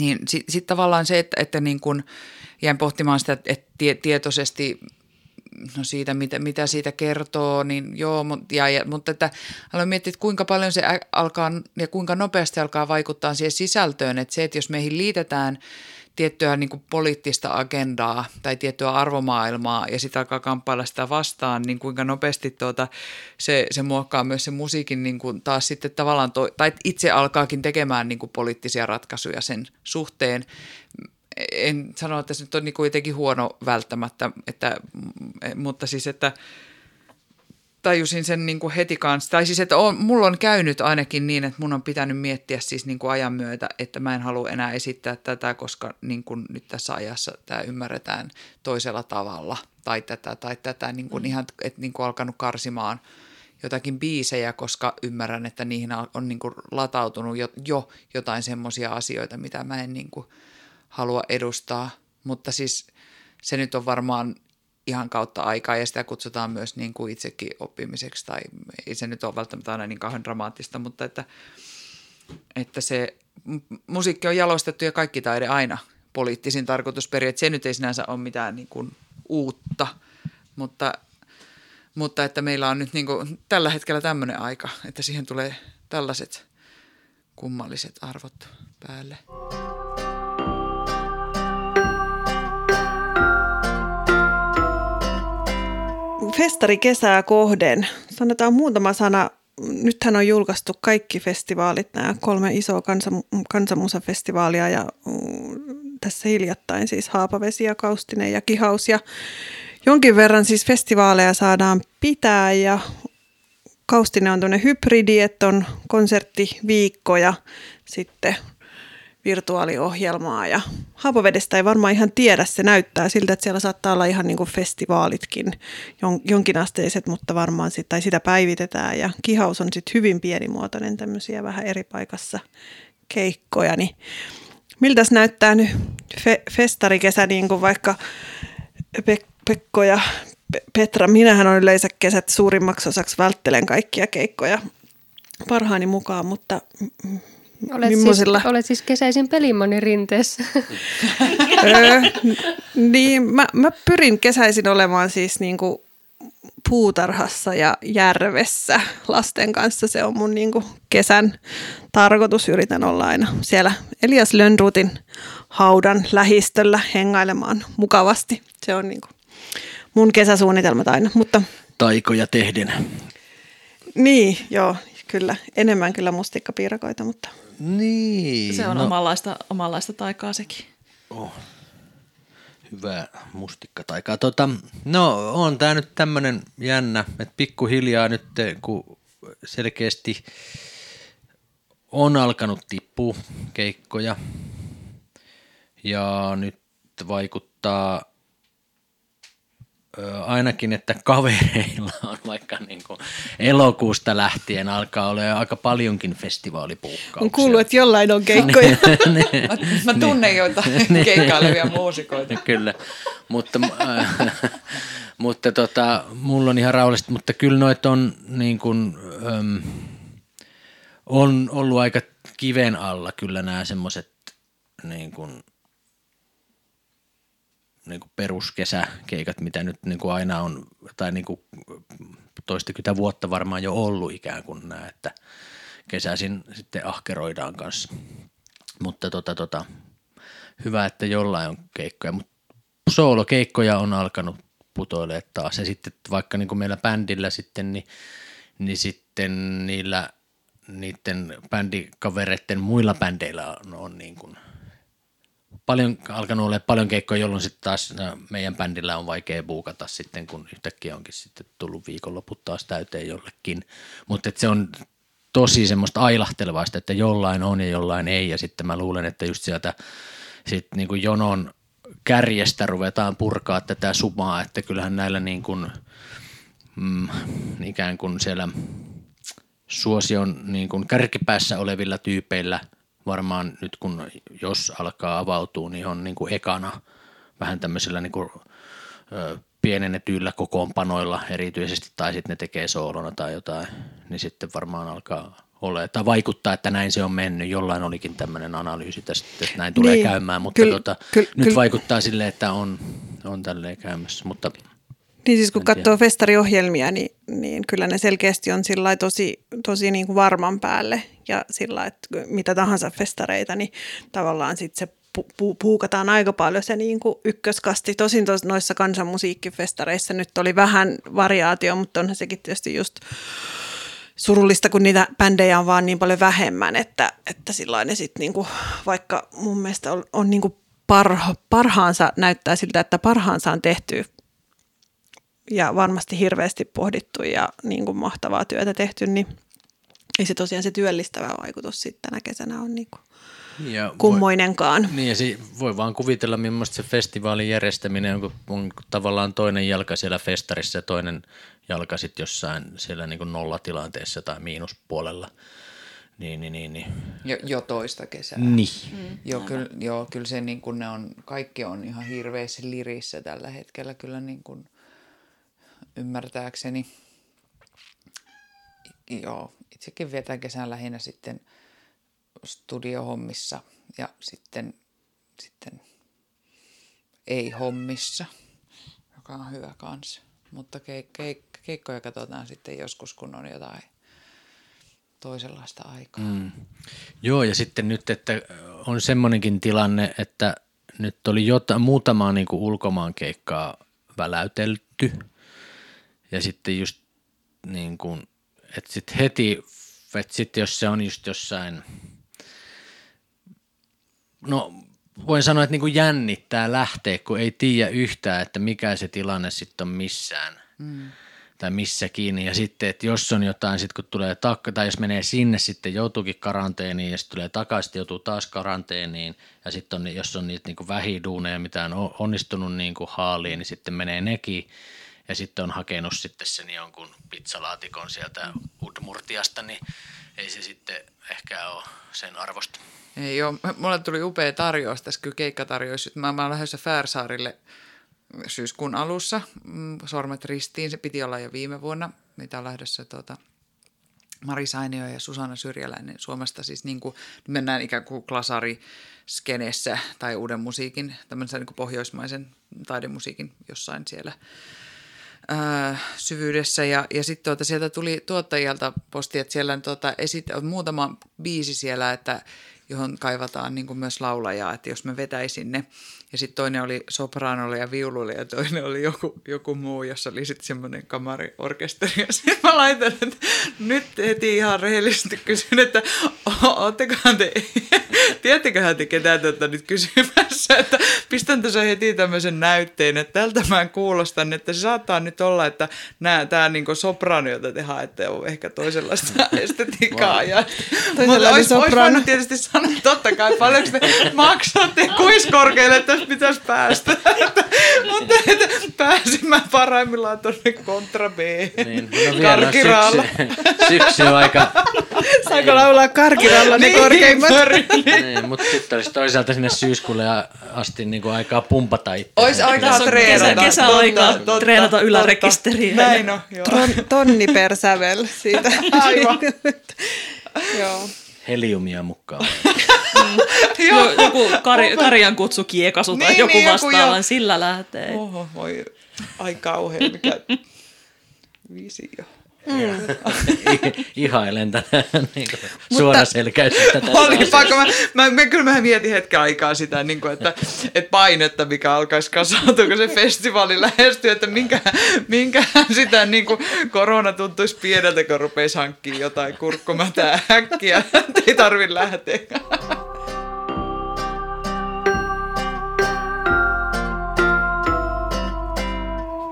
niin sitten sit tavallaan se, että, että niin kun jäin pohtimaan sitä, että tie, tietoisesti no siitä, mitä, mitä siitä kertoo, niin joo, mutta, ja, ja, mutta että aloin miettiä, että kuinka paljon se alkaa ja kuinka nopeasti alkaa vaikuttaa siihen sisältöön, että se, että jos meihin liitetään tiettyä niin kuin poliittista agendaa tai tiettyä arvomaailmaa ja sitten alkaa kamppailla sitä vastaan, niin kuinka nopeasti tuota, se, se muokkaa myös se musiikin niin kuin taas sitten tavallaan, to, tai itse alkaakin tekemään niin kuin poliittisia ratkaisuja sen suhteen. En sano, että se nyt on niin kuin jotenkin huono välttämättä, että, mutta siis, että – tajusin sen niin kuin heti kanssa. Tai siis, että on, mulla on käynyt ainakin niin, että mun on pitänyt miettiä siis niin kuin ajan myötä, että mä en halua enää esittää tätä, koska niin kuin nyt tässä ajassa tämä ymmärretään toisella tavalla. Tai tätä tai tätä, niin kuin mm. ihan, että niin kuin alkanut karsimaan jotakin biisejä, koska ymmärrän, että niihin on niin kuin latautunut jo, jo jotain semmoisia asioita, mitä mä en niin kuin halua edustaa. Mutta siis se nyt on varmaan ihan kautta aikaa ja sitä kutsutaan myös niin kuin itsekin oppimiseksi tai ei se nyt ole välttämättä aina niin kauhean dramaattista, mutta että, että se musiikki on jalostettu ja kaikki taide aina poliittisin tarkoitusperi, että se nyt ei sinänsä ole mitään niin kuin uutta, mutta, mutta että meillä on nyt niin kuin tällä hetkellä tämmöinen aika, että siihen tulee tällaiset kummalliset arvot päälle. Festari kesää kohden. Sanotaan muutama sana. Nythän on julkaistu kaikki festivaalit, nämä kolme isoa kansan, kansanmusafestivaalia ja mm, tässä hiljattain siis Haapavesi ja Kaustinen ja Kihaus. Ja jonkin verran siis festivaaleja saadaan pitää ja Kaustinen on tuonne hybridi, että on konserttiviikko ja sitten virtuaaliohjelmaa ja Haapavedestä ei varmaan ihan tiedä, se näyttää siltä, että siellä saattaa olla ihan niin kuin festivaalitkin jonkinasteiset, mutta varmaan sit, tai sitä päivitetään. Ja Kihaus on sitten hyvin pienimuotoinen tämmöisiä vähän eri paikassa keikkoja, niin miltäs näyttää nyt fe- festarikesä niin kuin vaikka Pe- Pekko ja Petra, minähän on yleensä kesät suurimmaksi osaksi välttelen kaikkia keikkoja parhaani mukaan, mutta Olet, siis, olet siis kesäisin pelimannin rinteessä. öö, niin, mä, mä pyrin kesäisin olemaan siis niinku puutarhassa ja järvessä lasten kanssa. Se on mun niinku kesän tarkoitus. Yritän olla aina siellä Elias Lönnrutin haudan lähistöllä hengailemaan mukavasti. Se on niinku mun kesäsuunnitelmat aina. Mutta... Taikoja tehden. Niin, joo, kyllä. Enemmän kyllä mustikkapiirakoita, mutta niin. Se on no. omanlaista, omanlaista taikaa sekin. Oh. Hyvä taikaa. Tota, no on tämä nyt tämmöinen jännä, että pikkuhiljaa nyt kun selkeästi on alkanut tippua keikkoja ja nyt vaikuttaa ainakin, että kavereilla on vaikka niin kuin elokuusta lähtien alkaa olla aika paljonkin festivaalipuukkauksia. On kuullut, että jollain on keikkoja. mä, mä tunnen joitain keikkailevia muusikoita. Kyllä, mutta, äh, mutta tota, mulla on ihan rauhallista, mutta kyllä noit on niin kuin, on ollut aika kiven alla kyllä nämä semmoiset niin kuin, niin peruskesäkeikat, mitä nyt niin kuin aina on, tai niin kuin toistakymmentä vuotta varmaan jo ollut ikään kuin nämä, että kesäisin sitten ahkeroidaan kanssa. Mutta tota, tota, hyvä, että jollain on keikkoja, mutta soolokeikkoja on alkanut putoilemaan taas. Ja sitten vaikka niin kuin meillä bändillä sitten, niin, niin sitten niillä niiden bändikavereiden muilla bändeillä on, on niin kuin – paljon, alkanut olla paljon keikkoja, jolloin sitten taas no, meidän bändillä on vaikea buukata sitten, kun yhtäkkiä onkin sitten tullut viikonloput taas täyteen jollekin. Mutta se on tosi semmoista ailahtelevaista, että jollain on ja jollain ei. Ja sitten mä luulen, että just sieltä sit niin kuin jonon kärjestä ruvetaan purkaa tätä sumaa, että kyllähän näillä niin kuin, mm, ikään kuin siellä suosion niin kuin kärkipäässä olevilla tyypeillä – varmaan nyt kun jos alkaa avautua, niin on niin kuin ekana vähän tämmöisellä niin kuin, ö, pienennetyillä kokoonpanoilla erityisesti, tai sitten ne tekee soolona tai jotain, niin sitten varmaan alkaa ole, tai vaikuttaa, että näin se on mennyt. Jollain olikin tämmöinen analyysi tästä, että näin tulee niin, käymään, mutta kyllä, tota, kyllä, nyt kyllä. vaikuttaa sille, että on, on tälleen käymässä. Mutta Niin siis kun katsoo festariohjelmia, niin, niin kyllä ne selkeästi on sillä tosi, tosi niin kuin varman päälle. Ja sillä että mitä tahansa festareita, niin tavallaan sitten se pu- pu- puukataan aika paljon se niin kuin ykköskasti. Tosin tos, noissa kansanmusiikkifestareissa nyt oli vähän variaatio, mutta onhan sekin tietysti just surullista, kun niitä bändejä on vaan niin paljon vähemmän, että, että sillä ne sitten niinku, vaikka mun mielestä on, on niinku parha, parhaansa, näyttää siltä, että parhaansa on tehty ja varmasti hirveästi pohdittu ja niin kuin mahtavaa työtä tehty, niin ei se tosiaan se työllistävä vaikutus sitten tänä kesänä on niin kuin Ja voi- kummoinenkaan. Niin ja si- voi vaan kuvitella, millaista se festivaalin järjestäminen on, kun on tavallaan toinen jalka siellä festarissa ja toinen jalka sitten jossain siellä niin kuin nollatilanteessa tai miinuspuolella. Niin, niin, niin. niin. Jo, jo toista kesää. niin. Joo, kyllä, joo, kyllä se niin kuin ne on, kaikki on ihan hirveässä lirissä tällä hetkellä kyllä niin kuin ymmärtääkseni. Joo, itsekin vietän kesän lähinnä sitten studiohommissa ja sitten, sitten ei-hommissa, joka on hyvä kanssa. Mutta keik- keik- keikkoja katsotaan sitten joskus, kun on jotain toisenlaista aikaa. Mm. Joo, ja sitten nyt, että on semmoinenkin tilanne, että nyt oli jota, muutamaa niin kuin ulkomaankeikkaa väläytelty. Ja sitten just niin kuin, että sitten heti, että sitten jos se on just jossain, no voin sanoa, että niin kuin jännittää lähteä, kun ei tiedä yhtään, että mikä se tilanne sitten on missään. Mm tai missäkin. Ja sitten, että jos on jotain, sitten kun tulee takka, tai jos menee sinne, sitten joutuukin karanteeniin ja sitten tulee takaisin, joutuu taas karanteeniin. Ja sitten on, jos on niitä niin vähiduuneja, mitä on onnistunut niin kuin haaliin, niin sitten menee nekin. Ja sitten on hakenut sitten sen jonkun pizzalaatikon sieltä Udmurtiasta, niin ei se sitten ehkä ole sen arvosta. Ei joo, mulle tuli upea tarjous tässä, kyllä keikkatarjous. Mä, mä olen lähdössä Färsaarille syyskuun alussa, mm, sormet ristiin, se piti olla jo viime vuonna. Meitä on lähdössä tuota, Mari Sainio ja Susanna Syrjäläinen Suomesta siis niin kuin, mennään ikään kuin klasariskenessä tai uuden musiikin, tämmöisen niin kuin pohjoismaisen taidemusiikin jossain siellä ää, syvyydessä. Ja, ja sitten tuota, sieltä tuli tuottajilta posti, että siellä tuota, esit, on muutama biisi siellä, että johon kaivataan niin kuin myös laulajaa, että jos mä vetäisin ne. Ja sitten toinen oli sopraanolle ja viululle ja toinen oli joku, joku muu, jossa oli sitten semmoinen kamariorkesteri. Ja sitten mä laitan, että nyt heti ihan rehellisesti kysyn, että oottekohan te, tiedätteköhän te ketään tätä nyt kysymässä, että pistän tässä heti tämmöisen näytteen, että tältä mä kuulostan, että se saattaa nyt olla, että tämä niin soprano, jota te haette, on ehkä toisenlaista estetiikkaa. Ja, mutta olisi, olisi tietysti sanoa, totta kai, paljonko te maksatte, kuinka korkealle tästä pitäisi päästä. mutta pääsin mä parhaimmillaan tuonne kontra B. Niin, no Karkiraalla. syksy, syksy on aika, Saako laulaa karkiralla ne korkeimmat? niin, mutta sitten olisi toisaalta sinne syyskuulle asti niin kuin aikaa pumpata itse. Olisi aikaa treenata. kesä- totta, treenata totta. ylärekisteriä. Näin on, joo. Ton, tonni per sävel siitä. Aivan. Joo. Heliumia mukaan. Jo, joku kari, Karjan kutsu kiekasu tai Niin, joku niin, joku vastaavan, jo. sillä lähtee. Oho, voi, ai kauhean, mikä visio. I- Ihailen tätä niin suoraselkäisyyttä tässä Oli asiassa. pakko. Mä, mä, mä, kyllä mä mietin hetken aikaa sitä, niin kuin, että, että painetta, mikä alkaisi kasautua, kun se festivaali lähestyy, että minkä, minkä sitä niin kuin korona tuntuisi pieneltä, kun rupeisi hankkimaan jotain kurkkumätää äkkiä, että ei tarvitse lähteä.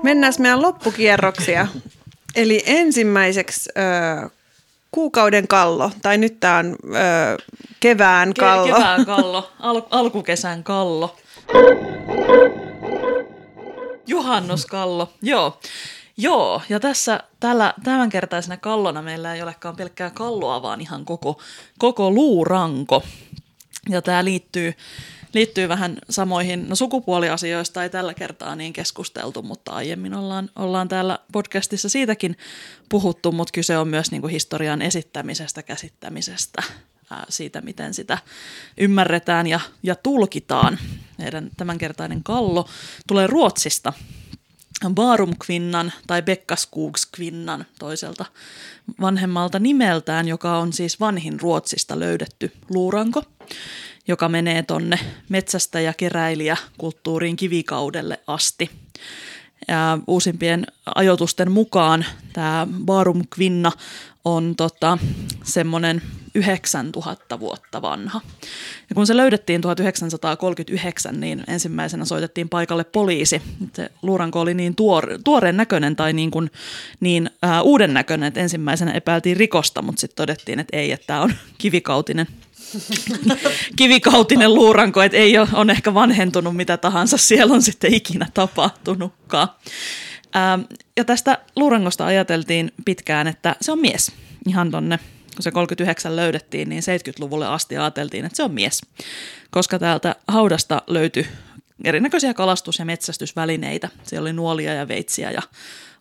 Mennään meidän loppukierroksia. Eli ensimmäiseksi ö, kuukauden kallo, tai nyt tämä on ö, kevään Ke- kallo. Kevään kallo, al- alkukesän kallo. Juhannuskallo, joo. Joo, ja tässä tällä, tämänkertaisena kallona meillä ei olekaan pelkkää kalloa, vaan ihan koko, koko luuranko. Ja tämä liittyy, liittyy vähän samoihin, no sukupuoliasioista ei tällä kertaa niin keskusteltu, mutta aiemmin ollaan, ollaan täällä podcastissa siitäkin puhuttu, mutta kyse on myös niin kuin historian esittämisestä, käsittämisestä, ää, siitä miten sitä ymmärretään ja, ja tulkitaan. Meidän tämänkertainen kallo tulee Ruotsista Barumkvinnan tai Bekkaskogskvinnan toiselta vanhemmalta nimeltään, joka on siis vanhin Ruotsista löydetty luuranko, joka menee tonne metsästä ja keräilijä kulttuuriin kivikaudelle asti. Ja uusimpien ajoitusten mukaan tämä Barumkvinna on tota, semmoinen 9000 vuotta vanha. Ja kun se löydettiin 1939, niin ensimmäisenä soitettiin paikalle poliisi. Se luuranko oli niin tuore, tuoreen näköinen tai niin, kuin, niin uuden näköinen, että ensimmäisenä epäiltiin rikosta, mutta sitten todettiin, että ei, että tämä on kivikautinen kivikautinen luuranko, että ei ole, on ehkä vanhentunut mitä tahansa siellä on sitten ikinä tapahtunutkaan. Ää, ja tästä luurangosta ajateltiin pitkään, että se on mies. Ihan tonne, kun se 39 löydettiin, niin 70-luvulle asti ajateltiin, että se on mies. Koska täältä haudasta löytyi erinäköisiä kalastus- ja metsästysvälineitä. Siellä oli nuolia ja veitsiä ja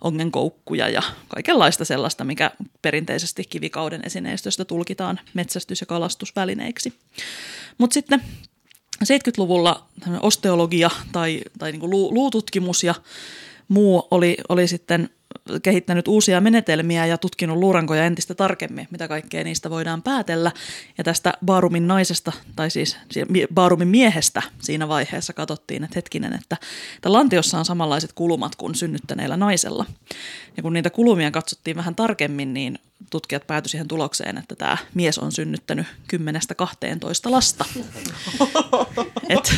ongenkoukkuja ja kaikenlaista sellaista, mikä perinteisesti kivikauden esineistöstä tulkitaan metsästys- ja kalastusvälineiksi. Mutta sitten 70-luvulla osteologia tai, tai niin luututkimus ja muu oli, oli sitten kehittänyt uusia menetelmiä ja tutkinut luurankoja entistä tarkemmin, mitä kaikkea niistä voidaan päätellä. Ja tästä Baarumin naisesta, tai siis Baarumin miehestä siinä vaiheessa katsottiin, että hetkinen, että, että lantiossa on samanlaiset kulumat kuin synnyttäneellä naisella. Ja kun niitä kulumia katsottiin vähän tarkemmin, niin tutkijat päätyivät siihen tulokseen, että tämä mies on synnyttänyt 10-12 lasta. Et,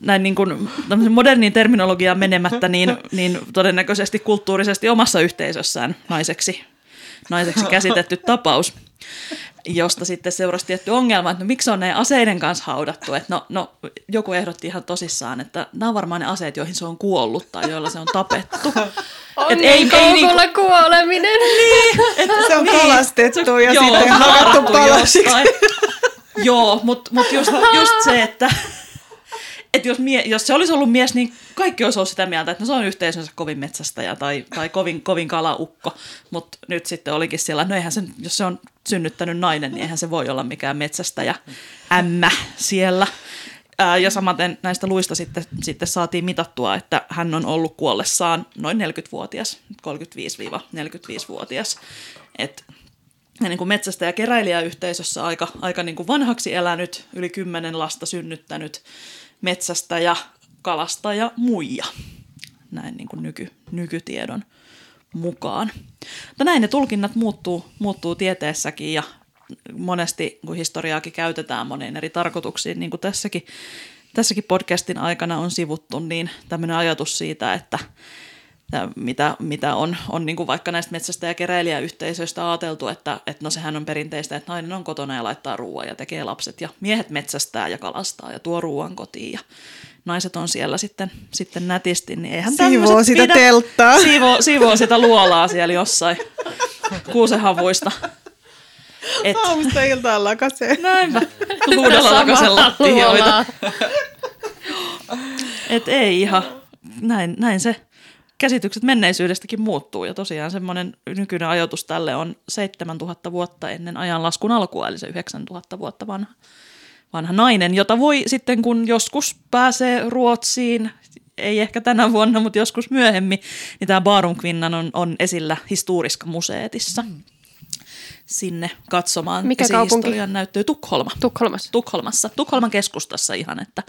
näin niin kuin moderniin terminologiaan menemättä, niin, niin todennäköisesti kulttuurisesti omassa yhteisössään naiseksi, naiseksi käsitetty tapaus, josta sitten seurasi tietty ongelma, että no, miksi on ne aseiden kanssa haudattu. Että no, no, joku ehdotti ihan tosissaan, että nämä on varmaan ne aseet, joihin se on kuollut tai joilla se on tapettu. On ei, ei, ei niinku... kuoleminen. Niin, että se on niin, kalastettu ja joo, sitten hakattu palasiksi. Joo, mutta mut just, just se, että että jos, mie, jos se olisi ollut mies, niin kaikki olisi ollut sitä mieltä, että no se on yhteisönsä kovin metsästäjä tai, tai kovin, kovin kalaukko. Mutta nyt sitten olikin siellä, no eihän se, jos se on synnyttänyt nainen, niin eihän se voi olla mikään metsästäjä ämmä siellä. Ää, ja samaten näistä luista sitten, sitten saatiin mitattua, että hän on ollut kuollessaan noin 40-vuotias, 35-45-vuotias. Et ja niin kuin metsästä- ja keräilijäyhteisössä aika, aika niin kuin vanhaksi elänyt, yli kymmenen lasta synnyttänyt metsästä ja kalasta ja muija, näin niin kuin nyky, nykytiedon mukaan. Mutta näin ne tulkinnat muuttuu, muuttuu tieteessäkin ja monesti, kun historiaakin käytetään moneen eri tarkoituksiin, niin kuin tässäkin, tässäkin podcastin aikana on sivuttu, niin tämmöinen ajatus siitä, että mitä, mitä on, on niin kuin vaikka näistä metsästä- ja keräilijäyhteisöistä ajateltu, että, että no sehän on perinteistä, että nainen on kotona ja laittaa ruoan ja tekee lapset ja miehet metsästää ja kalastaa ja tuo ruoan kotiin ja naiset on siellä sitten, sitten nätisti, niin eihän Siivoo sitä pidä. telttaa. Siivoo, siivoo sitä luolaa siellä jossain kuusehavuista. Et, Aamusta iltaan lakasee. Näinpä. Huudella lakasen lattioita. Et ei ihan, näin, näin se käsitykset menneisyydestäkin muuttuu ja tosiaan semmoinen nykyinen ajatus tälle on 7000 vuotta ennen ajanlaskun alkua, eli se 9000 vuotta vanha, vanha nainen, jota voi sitten kun joskus pääsee Ruotsiin, ei ehkä tänä vuonna, mutta joskus myöhemmin, niin tämä Barumkvinnan on, on esillä historiska museetissa. Mm. Sinne katsomaan Mikä kaupunki? näyttöä Tukholma. Tukholmassa. Tukholmassa. Tukholman keskustassa ihan, että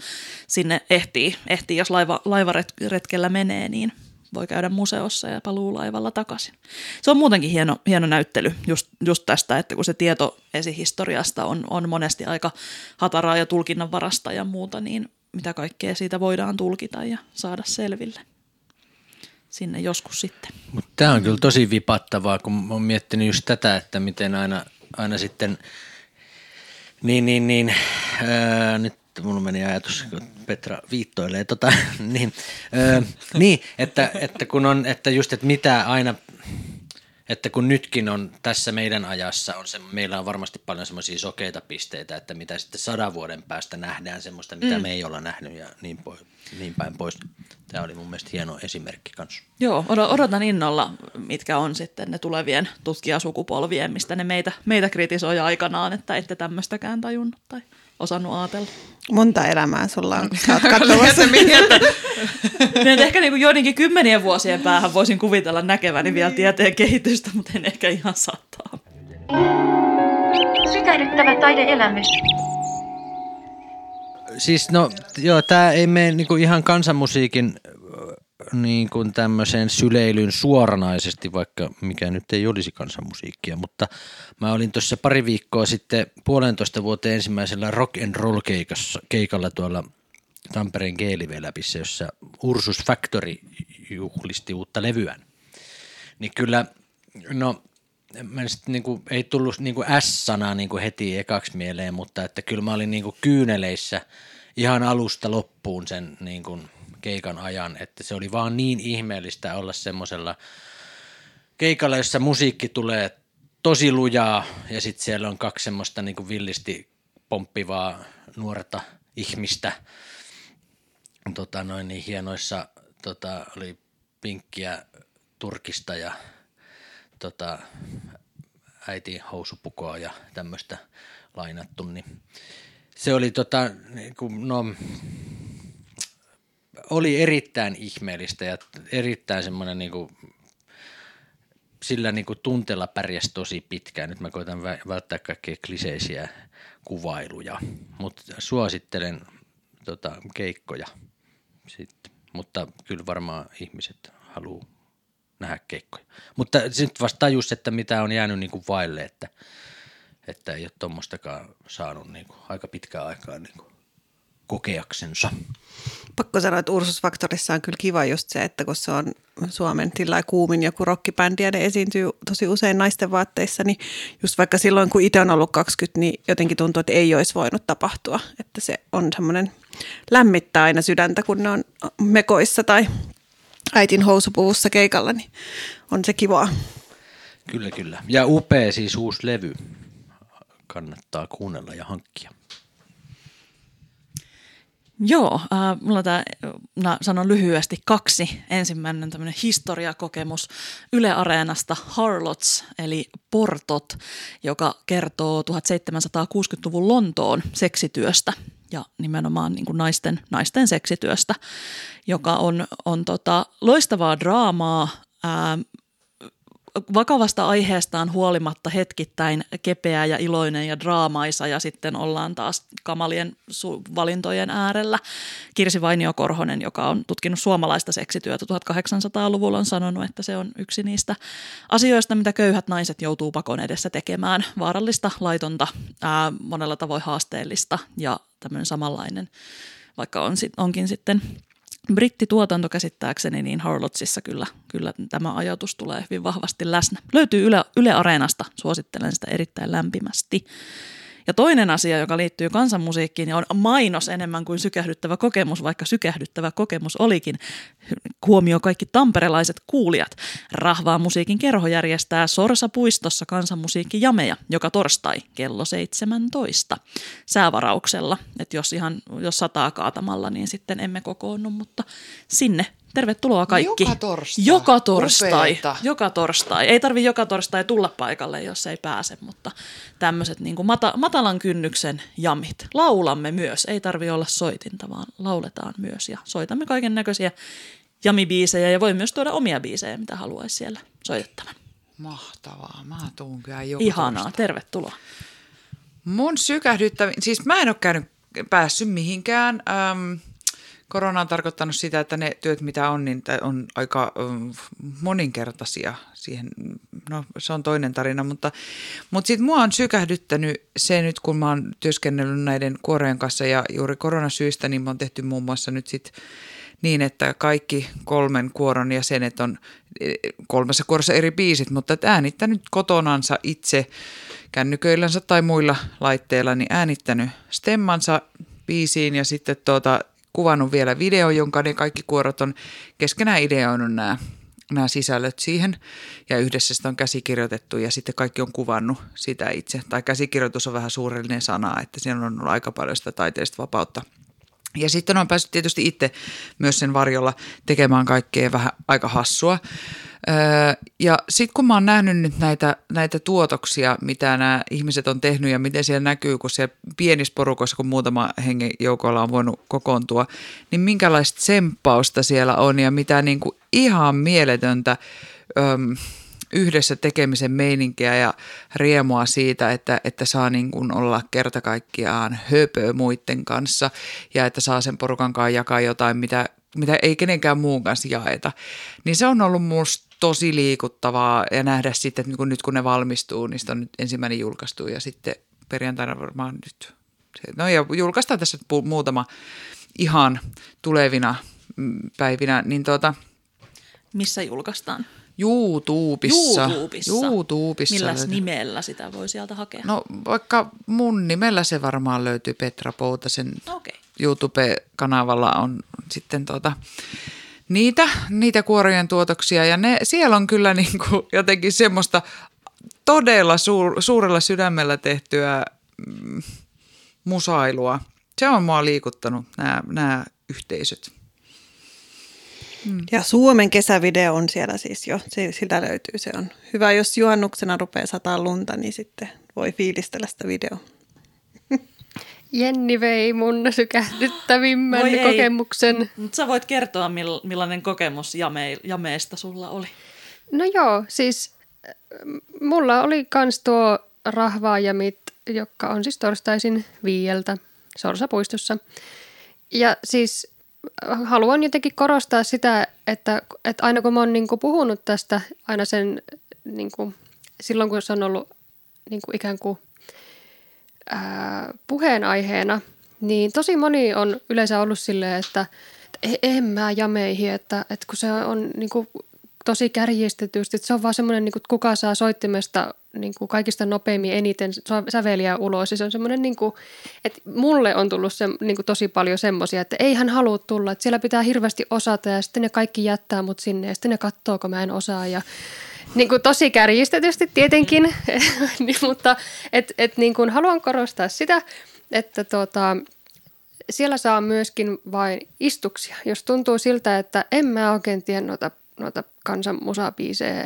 sinne ehtii, ehtii jos laiva, laivaretkellä menee, niin voi käydä museossa ja paluulaivalla takaisin. Se on muutenkin hieno, hieno näyttely just, just tästä, että kun se tieto esihistoriasta on, on monesti aika hataraa ja tulkinnanvarasta ja muuta, niin mitä kaikkea siitä voidaan tulkita ja saada selville sinne joskus sitten. Mutta tämä on kyllä tosi vipattavaa, kun olen miettinyt just tätä, että miten aina, aina sitten, niin, niin, niin, ää, nyt mulla meni ajatus, kun Petra viittoilee, tota, niin, öö, niin että, että, kun on, että just, että mitä aina, että kun nytkin on tässä meidän ajassa, on se, meillä on varmasti paljon semmoisia sokeita pisteitä, että mitä sitten sadan vuoden päästä nähdään semmoista, mitä mm. me ei olla nähnyt ja niin, pois, niin päin pois. Tämä oli mun mielestä hieno esimerkki kanssa. Joo, odotan innolla, mitkä on sitten ne tulevien tutkijasukupolvien, mistä ne meitä, meitä kritisoi aikanaan, että ette tämmöistäkään tajunnut tai osannut ajatella. Monta elämää sulla on. Sä oot katsomassa. niin, ehkä niin kuin joidenkin kymmenien vuosien päähän voisin kuvitella näkeväni vielä tieteen kehitystä, mutta en ehkä ihan saattaa. Sykähdyttävä taideelämys. Siis no, joo, tämä ei mene niinku ihan kansanmusiikin niin kuin tämmöiseen syleilyyn suoranaisesti, vaikka mikä nyt ei olisi kansanmusiikkia, mutta mä olin tuossa pari viikkoa sitten puolentoista vuoteen ensimmäisellä rock and roll keikassa, keikalla tuolla Tampereen Geeliveläpissä, jossa Ursus Factory juhlisti uutta levyään. Niin kyllä, no mä sit niinku, ei tullut niinku S-sanaa niinku heti ekaksi mieleen, mutta että kyllä mä olin niinku kyyneleissä ihan alusta loppuun sen niinku keikan ajan, että se oli vaan niin ihmeellistä olla semmoisella keikalla, jossa musiikki tulee tosi lujaa ja sitten siellä on kaksi semmoista niinku villisti pomppivaa nuorta ihmistä. Tota, noin niin hienoissa tota, oli pinkkiä turkista ja tota, äiti housupukoa ja tämmöistä lainattu, niin se oli tota, niin kuin, no, oli erittäin ihmeellistä ja erittäin semmoinen niin kuin, sillä niin kuin tunteella pärjäsi tosi pitkään. Nyt mä koitan välttää kaikkia kliseisiä kuvailuja, mutta suosittelen tota, keikkoja sitten. Mutta kyllä varmaan ihmiset haluaa nähdä keikkoja. Mutta sitten vasta tajus, että mitä on jäänyt niin kuin vaille, että, että ei ole tuommoistakaan saanut niin kuin aika pitkään aikaa niin kuin kokeaksensa. Pakko sanoa, että Ursusfaktorissa on kyllä kiva just se, että kun se on Suomen tillai kuumin joku rockibändi ja ne esiintyy tosi usein naisten vaatteissa, niin just vaikka silloin kun itse on ollut 20, niin jotenkin tuntuu, että ei olisi voinut tapahtua. Että se on semmoinen lämmittää aina sydäntä, kun ne on mekoissa tai äitin housupuvussa keikalla, niin on se kivaa. Kyllä, kyllä. Ja upea siis uusi levy. Kannattaa kuunnella ja hankkia. Joo, äh, mulla tämä, mä sanon lyhyesti kaksi. Ensimmäinen tämmöinen historiakokemus Yle Areenasta Harlots, eli Portot, joka kertoo 1760-luvun Lontoon seksityöstä ja nimenomaan niin kuin naisten, naisten seksityöstä, joka on, on tota, loistavaa draamaa, vakavasta aiheestaan huolimatta hetkittäin kepeä ja iloinen ja draamaisa ja sitten ollaan taas kamalien su- valintojen äärellä. Kirsi Vainio-Korhonen, joka on tutkinut suomalaista seksityötä 1800-luvulla, on sanonut, että se on yksi niistä asioista, mitä köyhät naiset joutuu pakon edessä tekemään. Vaarallista, laitonta, ää, monella tavoin haasteellista ja tämmöinen samanlainen, vaikka on, onkin sitten – brittituotanto käsittääkseni, niin Harlotsissa kyllä, kyllä tämä ajatus tulee hyvin vahvasti läsnä. Löytyy Yle, Yle Areenasta, suosittelen sitä erittäin lämpimästi. Ja toinen asia, joka liittyy kansanmusiikkiin ja on mainos enemmän kuin sykähdyttävä kokemus, vaikka sykähdyttävä kokemus olikin. Huomio kaikki tamperelaiset kuulijat. Rahvaa musiikin kerho järjestää Sorsa-puistossa kansanmusiikkijameja joka torstai kello 17 säävarauksella. Että jos ihan jos sataa kaatamalla, niin sitten emme kokoonnu, mutta sinne Tervetuloa kaikki. Joka torstai. Joka torstai. Upeeta. Joka torstai. Ei tarvi joka torstai tulla paikalle, jos ei pääse, mutta tämmöiset niin kuin mata, matalan kynnyksen jamit. Laulamme myös. Ei tarvi olla soitinta, vaan lauletaan myös ja soitamme kaiken näköisiä jamibiisejä ja voi myös tuoda omia biisejä, mitä haluaisi siellä soitettavan. Mahtavaa. Mä tuun kyllä joka Ihanaa. torstai. Tervetuloa. Mun sykähdyttävin, siis mä en ole käynyt, päässyt mihinkään. Öm, korona on tarkoittanut sitä, että ne työt mitä on, niin on aika öm, moninkertaisia siihen. No se on toinen tarina, mutta, mutta sitten mua on sykähdyttänyt se nyt, kun mä oon työskennellyt näiden kuorojen kanssa ja juuri koronasyistä, niin mä oon tehty muun muassa nyt sitten niin, että kaikki kolmen kuoron jäsenet on eh, kolmessa kuorossa eri biisit, mutta äänittänyt kotonansa itse kännyköillänsä tai muilla laitteilla, niin äänittänyt stemmansa biisiin ja sitten tuota, kuvannut vielä video, jonka ne kaikki kuorot on keskenään ideoinut nämä, nämä sisällöt siihen ja yhdessä sitä on käsikirjoitettu ja sitten kaikki on kuvannut sitä itse. Tai käsikirjoitus on vähän suurellinen sana, että siinä on ollut aika paljon sitä taiteellista vapautta Ja sitten on päässyt tietysti itse myös sen varjolla tekemään kaikkea vähän aika hassua. Ja sitten kun mä oon nähnyt nyt näitä, näitä tuotoksia, mitä nämä ihmiset on tehnyt ja miten siellä näkyy, kun siellä pienissä porukoissa, kun muutama hengen joukolla on voinut kokoontua, niin minkälaista semppausta siellä on ja mitä niin kuin ihan mieletöntä yhdessä tekemisen meininkiä ja riemua siitä, että, että saa niin kuin olla kerta kaikkiaan höpö muiden kanssa ja että saa sen porukan kanssa jakaa jotain, mitä, mitä ei kenenkään muun kanssa jaeta. Niin se on ollut musta tosi liikuttavaa ja nähdä sitten, että nyt kun ne valmistuu, niistä on nyt ensimmäinen julkaistu ja sitten perjantaina varmaan nyt, no ja julkaistaan tässä muutama ihan tulevina mm, päivinä, niin tuota, Missä julkaistaan? YouTubessa. YouTubessa. YouTubessa. Millä löytyy. nimellä sitä voi sieltä hakea? No vaikka mun nimellä se varmaan löytyy Petra Poutasen Okei. YouTube-kanavalla on sitten tota, niitä, niitä kuorojen tuotoksia ja ne, siellä on kyllä niin kuin jotenkin semmoista todella suur, suurella sydämellä tehtyä mm, musailua. Se on mua liikuttanut, nämä, nämä yhteisöt. Ja Suomen kesävideo on siellä siis jo, se, siltä löytyy. Se on hyvä, jos juhannuksena rupeaa sataa lunta, niin sitten voi fiilistellä sitä videoa. Jenni vei mun sykähdyttävimmän Voi kokemuksen. Mutta sä voit kertoa, mill- millainen kokemus jame- jameista sulla oli. No joo, siis äh, mulla oli kans tuo rahvaajamit, joka on siis torstaisin viieltä Sorsapuistossa. Ja siis haluan jotenkin korostaa sitä, että, että aina kun mä oon niinku puhunut tästä, aina sen niinku, silloin kun se on ollut niinku ikään kuin ää, puheenaiheena, niin tosi moni on yleensä ollut silleen, että, että en mä jameihin, että, että kun se on niin kuin, tosi kärjistetysti, se on vaan semmoinen, niin kuin, että kuka saa soittimesta niin kuin kaikista nopeimmin eniten säveliä ulos. Se on semmoinen, niin kuin, että mulle on tullut se, niin kuin, tosi paljon semmoisia, että ei hän halua tulla, että siellä pitää hirveästi osata ja sitten ne kaikki jättää mut sinne ja sitten ne katsoo, kun mä en osaa ja niin kuin tosi kärjistetysti tietenkin, niin, mutta et, et niin kuin haluan korostaa sitä, että tota, siellä saa myöskin vain istuksia. Jos tuntuu siltä, että en mä oikein tiedä noita, kansan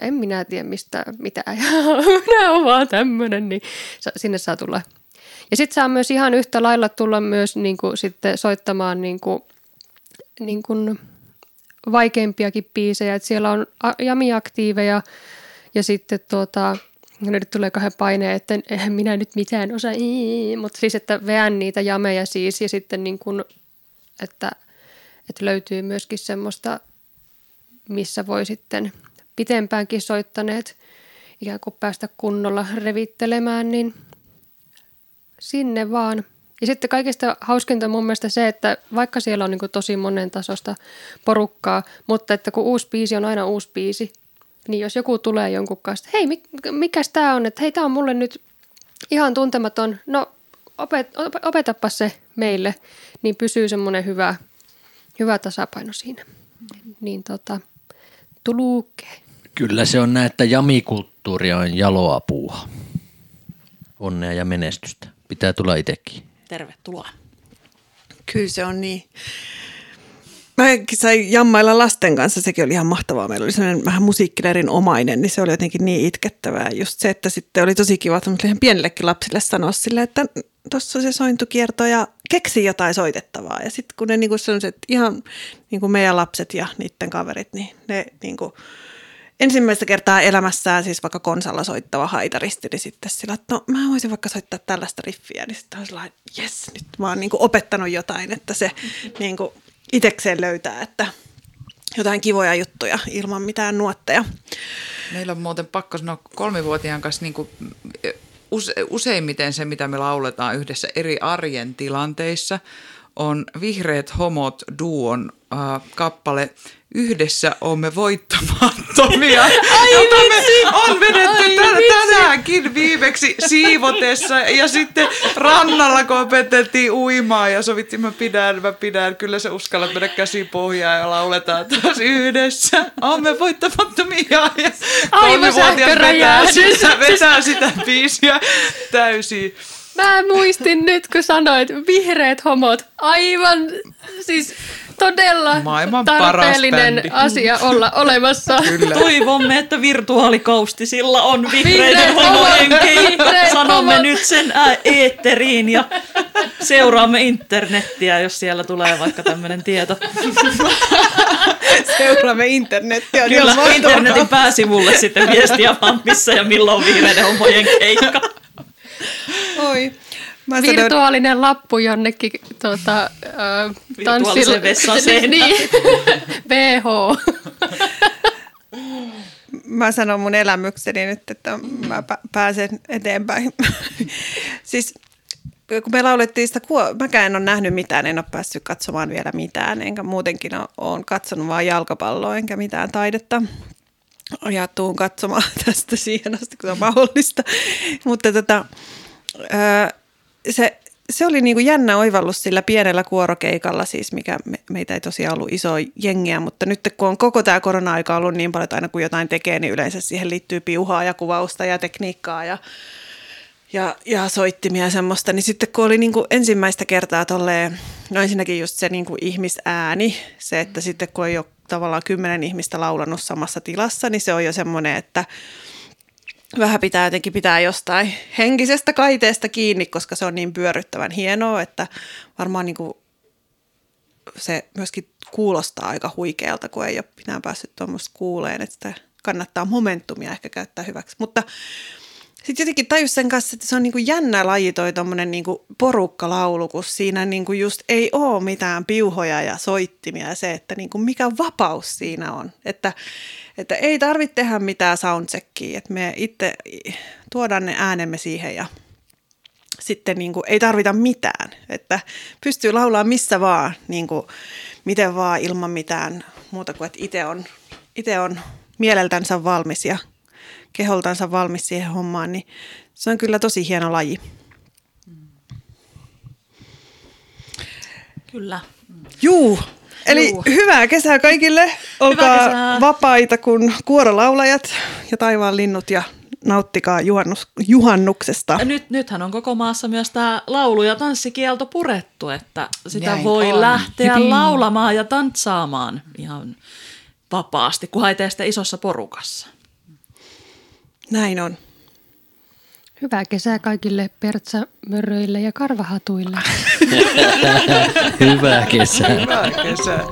en minä tiedä mistä mitään, ja minä olen vaan tämmöinen, niin sinne saa tulla. Ja sitten saa myös ihan yhtä lailla tulla myös niin kuin, sitten soittamaan niin kuin, niin kuin vaikeimpiakin biisejä. Et siellä on jamiaktiiveja ja sitten tuota, no nyt tulee kahden paineen, että eihän minä nyt mitään osaa, mutta siis että veän niitä jameja siis ja sitten niin kuin, että, että löytyy myöskin semmoista, missä voi sitten pitempäänkin soittaneet ikään kuin päästä kunnolla revittelemään, niin sinne vaan. Ja sitten kaikista hauskinta mun mielestä se, että vaikka siellä on niin kuin tosi monen tasosta porukkaa, mutta että kun uusi biisi on aina uusi biisi, niin jos joku tulee jonkun kanssa, hei, mik- mikäs tämä on, että hei, tämä on mulle nyt ihan tuntematon, no opet, op- opetappa se meille, niin pysyy semmoinen hyvä, hyvä tasapaino siinä. Niin tota, tuluukee. Kyllä se on näin, että jamikulttuuri on jaloa puuha. Onnea ja menestystä. Pitää tulla itsekin. Tervetuloa. Kyllä se on niin. Mä sain jammailla lasten kanssa, sekin oli ihan mahtavaa. Meillä oli sellainen vähän musiikkilerin omainen, niin se oli jotenkin niin itkettävää. Just se, että sitten oli tosi kiva ihan pienellekin lapsille sanoa sille, että tuossa se sointukierto ja keksi jotain soitettavaa. Ja sitten kun ne niin sellaiset ihan niin kuin meidän lapset ja niiden kaverit, niin ne niin kuin ensimmäistä kertaa elämässään siis vaikka konsalla soittava haitaristi, niin sitten sillä, että no mä voisin vaikka soittaa tällaista riffiä, niin sitten on sellainen, jes, nyt mä oon niin opettanut jotain, että se niin kuin itekseen löytää, että jotain kivoja juttuja ilman mitään nuotteja. Meillä on muuten pakko sanoa kolmivuotiaan kanssa niin kuin use, useimmiten se, mitä me lauletaan yhdessä eri arjen tilanteissa, on Vihreät homot duon äh, kappale Yhdessä olemme voittamattomia, jota me on vedetty tän, tänäänkin viimeksi siivotessa. Ja sitten rannalla, kun opeteltiin uimaan ja sovittiin, mä pidän, mä pidän, kyllä sä uskallat mennä käsi pohjaan ja lauletaan taas yhdessä. Olemme voittamattomia. Ja kolmivuotias vetää sitä, vetää sitä biisiä täysin. Mä muistin nyt, kun sanoit vihreät homot. Aivan siis todella Maailman tarpeellinen asia olla olemassa. Kyllä. Toivomme, että virtuaalikaustisilla on vihreiden homojen keikka. Sanomme homot. nyt sen ää- eetteriin ja seuraamme internettiä, jos siellä tulee vaikka tämmöinen tieto. Seuraamme internettiä. niin Kyllä internetin pääsivulle sitten viestiä vaan missä ja milloin on vihreiden homojen keikka. Oi. Mä Virtuaalinen lappu jonnekin tota, äh, vessan seinään. niin. VH. mä sanon mun elämykseni nyt, että mä pä- pääsen eteenpäin. siis kun me laulettiin sitä, kuo- mäkään en ole nähnyt mitään, en ole päässyt katsomaan vielä mitään, enkä muutenkin ole, olen katsonut vaan jalkapalloa, enkä mitään taidetta. Ja tuun katsomaan tästä siihen asti, kun se on mahdollista. Mutta tota, se, se oli niinku jännä oivallus sillä pienellä kuorokeikalla, siis mikä me, meitä ei tosiaan ollut iso jengiä, mutta nyt kun on koko tämä korona-aika ollut niin paljon, että aina kun jotain tekee, niin yleensä siihen liittyy piuhaa ja kuvausta ja tekniikkaa ja, ja, ja soittimia ja semmoista, niin sitten kun oli niinku ensimmäistä kertaa tolleen, no ensinnäkin just se niinku ihmisääni, se, että sitten kun ei ole tavallaan kymmenen ihmistä laulanut samassa tilassa, niin se on jo semmoinen, että vähän pitää jotenkin pitää jostain henkisestä kaiteesta kiinni, koska se on niin pyörryttävän hienoa, että varmaan niin kuin se myöskin kuulostaa aika huikealta, kun ei ole minä päässyt tuommoista kuuleen, että sitä kannattaa momentumia ehkä käyttää hyväksi. Mutta sitten jotenkin tajus sen kanssa, että se on niinku jännä laji toi niinku porukkalaulu, kun siinä niinku just ei ole mitään piuhoja ja soittimia. Ja se, että niinku mikä vapaus siinä on. Että, että ei tarvitse tehdä mitään soundcheckia, että me itse tuodaan ne äänemme siihen ja sitten niin kuin, ei tarvita mitään, että pystyy laulaa missä vaan, niin kuin, miten vaan ilman mitään muuta kuin, että itse on, itse on mieleltänsä valmis ja keholtansa valmis siihen hommaan, niin se on kyllä tosi hieno laji. Kyllä. Juu, eli Juu. hyvää kesää kaikille. Olkaa kesää. vapaita kuin kuorolaulajat ja taivaan linnut ja nauttikaa juhannus, juhannuksesta. Ja nyt, nythän on koko maassa myös tämä laulu- ja tanssikielto purettu, että sitä Näin voi on. lähteä Jipii. laulamaan ja tantsaamaan ihan vapaasti, kunhan ei tee sitä isossa porukassa. Näin on. Hyvää kesää kaikille pertsamöröille ja karvahatuille. Hyvää kesää. Hyvää kesää.